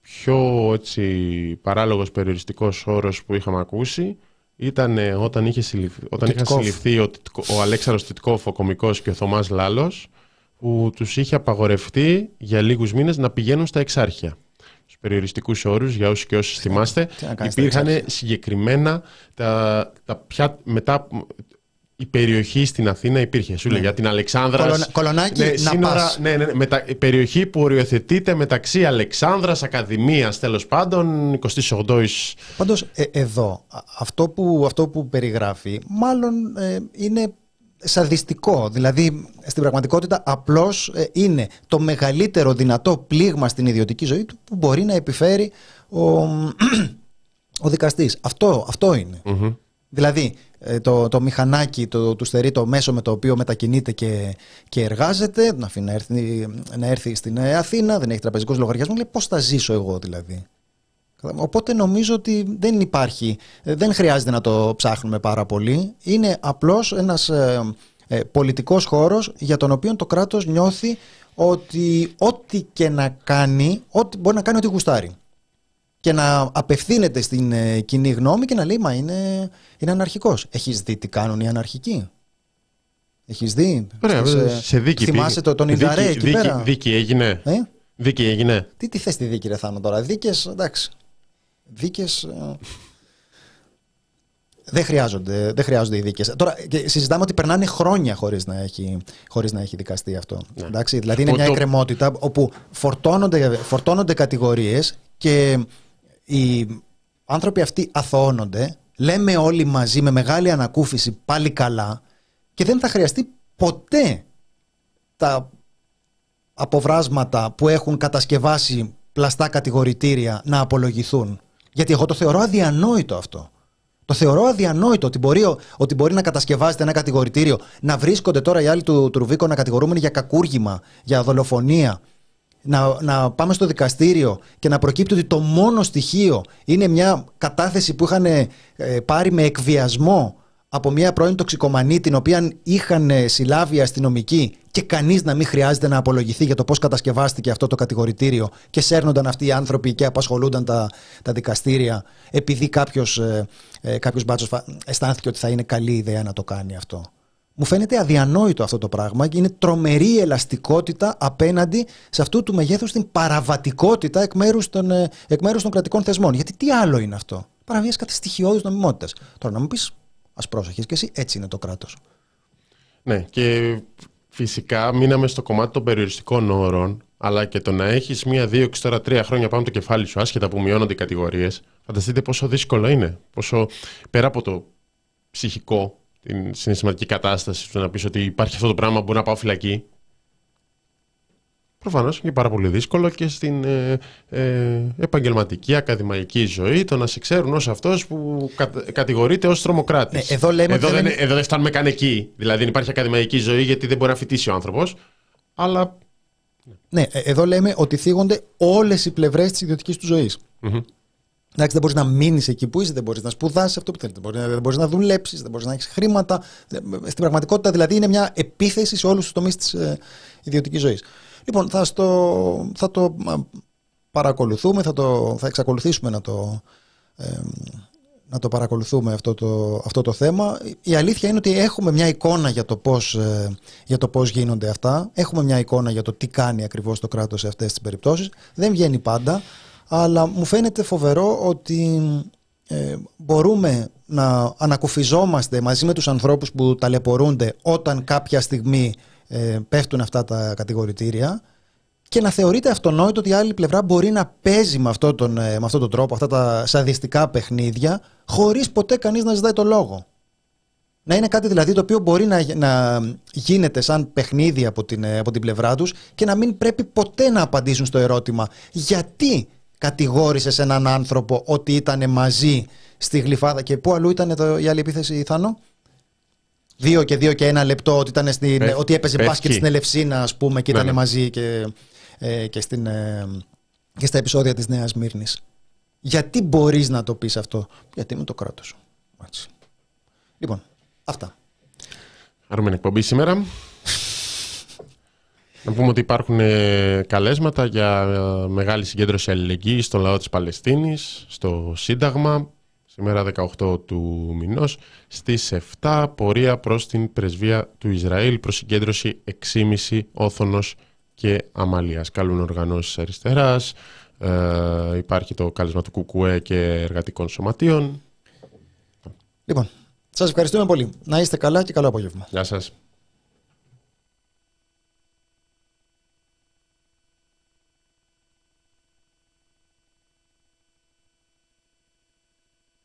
πιο έτσι, παράλογος περιοριστικός όρος που είχαμε ακούσει ήταν ε, όταν, είχε συλληφθεί, όταν είχαν συλληφθεί ο, ο Αλέξανδρος Τιτκόφ, ο κομικός και ο Θωμάς Λάλος, που τους είχε απαγορευτεί για λίγους μήνες να πηγαίνουν στα εξάρχεια στους περιοριστικούς όρους, για όσους και όσους θυμάστε, υπήρχαν συγκεκριμένα τα, τα πια, μετά η περιοχή στην Αθήνα υπήρχε. Σου λέει ναι. για την Αλεξάνδρα. κολονάκι, ναι, να σύνορα, ναι, ναι, ναι η περιοχή που οριοθετείται μεταξύ Αλεξάνδρας, Ακαδημίας, τέλος πάντων, 28 Πάντως, ε, εδώ, αυτό που, αυτό που περιγράφει, μάλλον ε, είναι σαδιστικό. Δηλαδή, στην πραγματικότητα, απλώς ε, είναι το μεγαλύτερο δυνατό πλήγμα στην ιδιωτική ζωή του που μπορεί να επιφέρει ο, ο δικαστής. Αυτό, αυτό είναι. Δηλαδή, ε, το, το μηχανάκι το, του στερεί το μέσο με το οποίο μετακινείται και, και εργάζεται, να αφήνει να έρθει, να έρθει στην Αθήνα, δεν έχει τραπεζικούς λογαριασμούς. Λέει πώς θα ζήσω εγώ δηλαδή; Οπότε νομίζω ότι δεν υπάρχει, ε, δεν χρειάζεται να το ψάχνουμε πάρα πολύ. Είναι απλώς ένας ε, ε, πολιτικός χώρος για τον οποίο το κράτος νιώθει ότι ό,τι και να κάνει, ό,τι, μπορεί να κάνει ό,τι γουστάρει και να απευθύνεται στην ε, κοινή γνώμη και να λέει Μα είναι, είναι αναρχικός. Έχεις δει τι κάνουν οι αναρχικοί; Έχεις δει; Ωραία, σε δίκη. Θυμάσαι το, τον Ινδαρέ εκεί δίκη, πέρα; Δίκη έγινε. Ε; Δίκη έγινε. Τι, τι θες τη δίκη ρε Θάνο τώρα; Δίκες, εντάξει. Δίκες... Ε, δεν χρειάζονται, δεν χρειάζονται οι δίκες. Τώρα συζητάμε ότι περνάνε χρόνια χωρίς να έχει, χωρίς να έχει δικαστεί αυτό. Ναι. Εντάξει, δηλαδή είναι μια εκκρεμότητα όπου φορτώνονται, φορτώνονται κατηγορίες και οι άνθρωποι αυτοί αθωώνονται, λέμε όλοι μαζί με μεγάλη ανακούφιση πάλι καλά και δεν θα χρειαστεί ποτέ τα αποβράσματα που έχουν κατασκευάσει πλαστά κατηγορητήρια να απολογηθούν. Γιατί εγώ το θεωρώ αδιανόητο αυτό. Το θεωρώ αδιανόητο ότι μπορεί, ότι μπορεί να κατασκευάζεται ένα κατηγορητήριο, να βρίσκονται τώρα οι άλλοι του, του Ρουβίκο να κατηγορούμενοι για κακούργημα, για δολοφονία, να, να πάμε στο δικαστήριο και να προκύπτει ότι το μόνο στοιχείο είναι μια κατάθεση που είχαν ε, πάρει με εκβιασμό από μια πρώην τοξικομανή την οποία είχαν ε, συλλάβει οι αστυνομικοί και κανείς να μην χρειάζεται να απολογηθεί για το πώς κατασκευάστηκε αυτό το κατηγορητήριο και σέρνονταν αυτοί οι άνθρωποι και απασχολούνταν τα, τα δικαστήρια επειδή κάποιος, ε, ε κάποιος μπάτσος αισθάνθηκε ότι θα είναι καλή ιδέα να το κάνει αυτό. Μου φαίνεται αδιανόητο αυτό το πράγμα και είναι τρομερή ελαστικότητα απέναντι σε αυτού του μεγέθους την παραβατικότητα εκ μέρους των, ε, εκ μέρους των κρατικών θεσμών. Γιατί τι άλλο είναι αυτό; Παραβίαση κάτι στοιχειώδης νομιμότητας. Τώρα να μου πεις Α πρόσεχες και εσύ, έτσι είναι το κράτος. Ναι, και φυσικά μείναμε στο κομμάτι των περιοριστικών όρων, αλλά και το να έχεις μία, δύο, τώρα τρία χρόνια πάνω το κεφάλι σου, άσχετα που μειώνονται οι κατηγορίες. Φανταστείτε πόσο δύσκολο είναι. Πόσο πέρα από το ψυχικό, την συναισθηματική κατάσταση του να πεις ότι υπάρχει αυτό το πράγμα, μπορεί να πάω φυλακή. Προφανώς είναι πάρα πολύ δύσκολο και στην ε, ε, επαγγελματική, ακαδημαϊκή ζωή το να σε ξέρουν ως αυτός που κα, κατηγορείται ως τρομοκράτης. Ναι, εδώ, λέμε εδώ, δεν, εδώ δεν φτάνουμε καν εκεί. Δηλαδή δεν υπάρχει ακαδημαϊκή ζωή γιατί δεν μπορεί να φοιτήσει ο άνθρωπος. Αλλά. Ναι, ε, εδώ λέμε ότι θίγονται όλες οι πλευρές της ιδιωτικής του ζωής. Mm-hmm. Εντάξει, δεν μπορείς να μείνεις εκεί που είσαι, δεν μπορείς να σπουδάσεις αυτό που θέλεις, δεν μπορείς να δουλέψεις, δεν μπορείς να έχεις χρήματα. Στην πραγματικότητα, δηλαδή, είναι μια επίθεση σε όλους τους τομείς της ε, ιδιωτικής ζωής. Λοιπόν, θα, στο, θα το παρακολουθούμε, θα, το, θα εξακολουθήσουμε να το, να το παρακολουθούμε αυτό το, αυτό το θέμα. Η αλήθεια είναι ότι έχουμε μια εικόνα για το, πώς, ε, για το πώς γίνονται αυτά. Έχουμε μια εικόνα για το τι κάνει ακριβώς το κράτος σε αυτές τις περιπτώσεις. Δεν βγαίνει πάντα, αλλά μου φαίνεται φοβερό ότι ε, μπορούμε να ανακουφιζόμαστε μαζί με τους ανθρώπους που ταλαιπωρούνται όταν κάποια στιγμή ε, πέφτουν αυτά τα κατηγορητήρια και να θεωρείται αυτονόητο ότι η άλλη πλευρά μπορεί να παίζει με αυτόν τον, ε, με αυτόν τον τρόπο αυτά τα σαδιστικά παιχνίδια χωρίς ποτέ κανείς να ζητάει το λόγο. Να είναι κάτι δηλαδή το οποίο μπορεί να, να γίνεται σαν παιχνίδι από την, ε, από την πλευρά τους και να μην πρέπει ποτέ να απαντήσουν στο ερώτημα γιατί κατηγόρησες έναν άνθρωπο ότι ήταν μαζί στη γλυφάδα και πού αλλού ήταν το, η άλλη επίθεση Θάνο; Δύο και δύο και ένα λεπτό ότι, ήταν στην, ότι έπαιζε μπάσκετ στην Ελευσίνα ας πούμε και ήταν μαζί και, ε, και, στην, ε, και στα επεισόδια της Νέας Μύρνης. Γιατί μπορείς να το πεις αυτό; Γιατί είμαι το κράτος. Έτσι. Λοιπόν, αυτά. Χαρούμενη εκπομπή σήμερα. Να πούμε ότι υπάρχουν ε, καλέσματα για ε, μεγάλη συγκέντρωση αλληλεγγύης στο λαό της Παλαιστίνης, στο Σύνταγμα, σήμερα 18 του μηνός, στις 7 πορεία προς την πρεσβεία του Ισραήλ προς συγκέντρωση 6,5 όθωνος και αμαλίας. Καλούν οργανώσεις αριστεράς, ε, υπάρχει το κάλεσμα του ΚΚΕ και εργατικών σωματείων. Λοιπόν, σας ευχαριστούμε πολύ. Να είστε καλά και καλό απόγευμα. Γεια σας.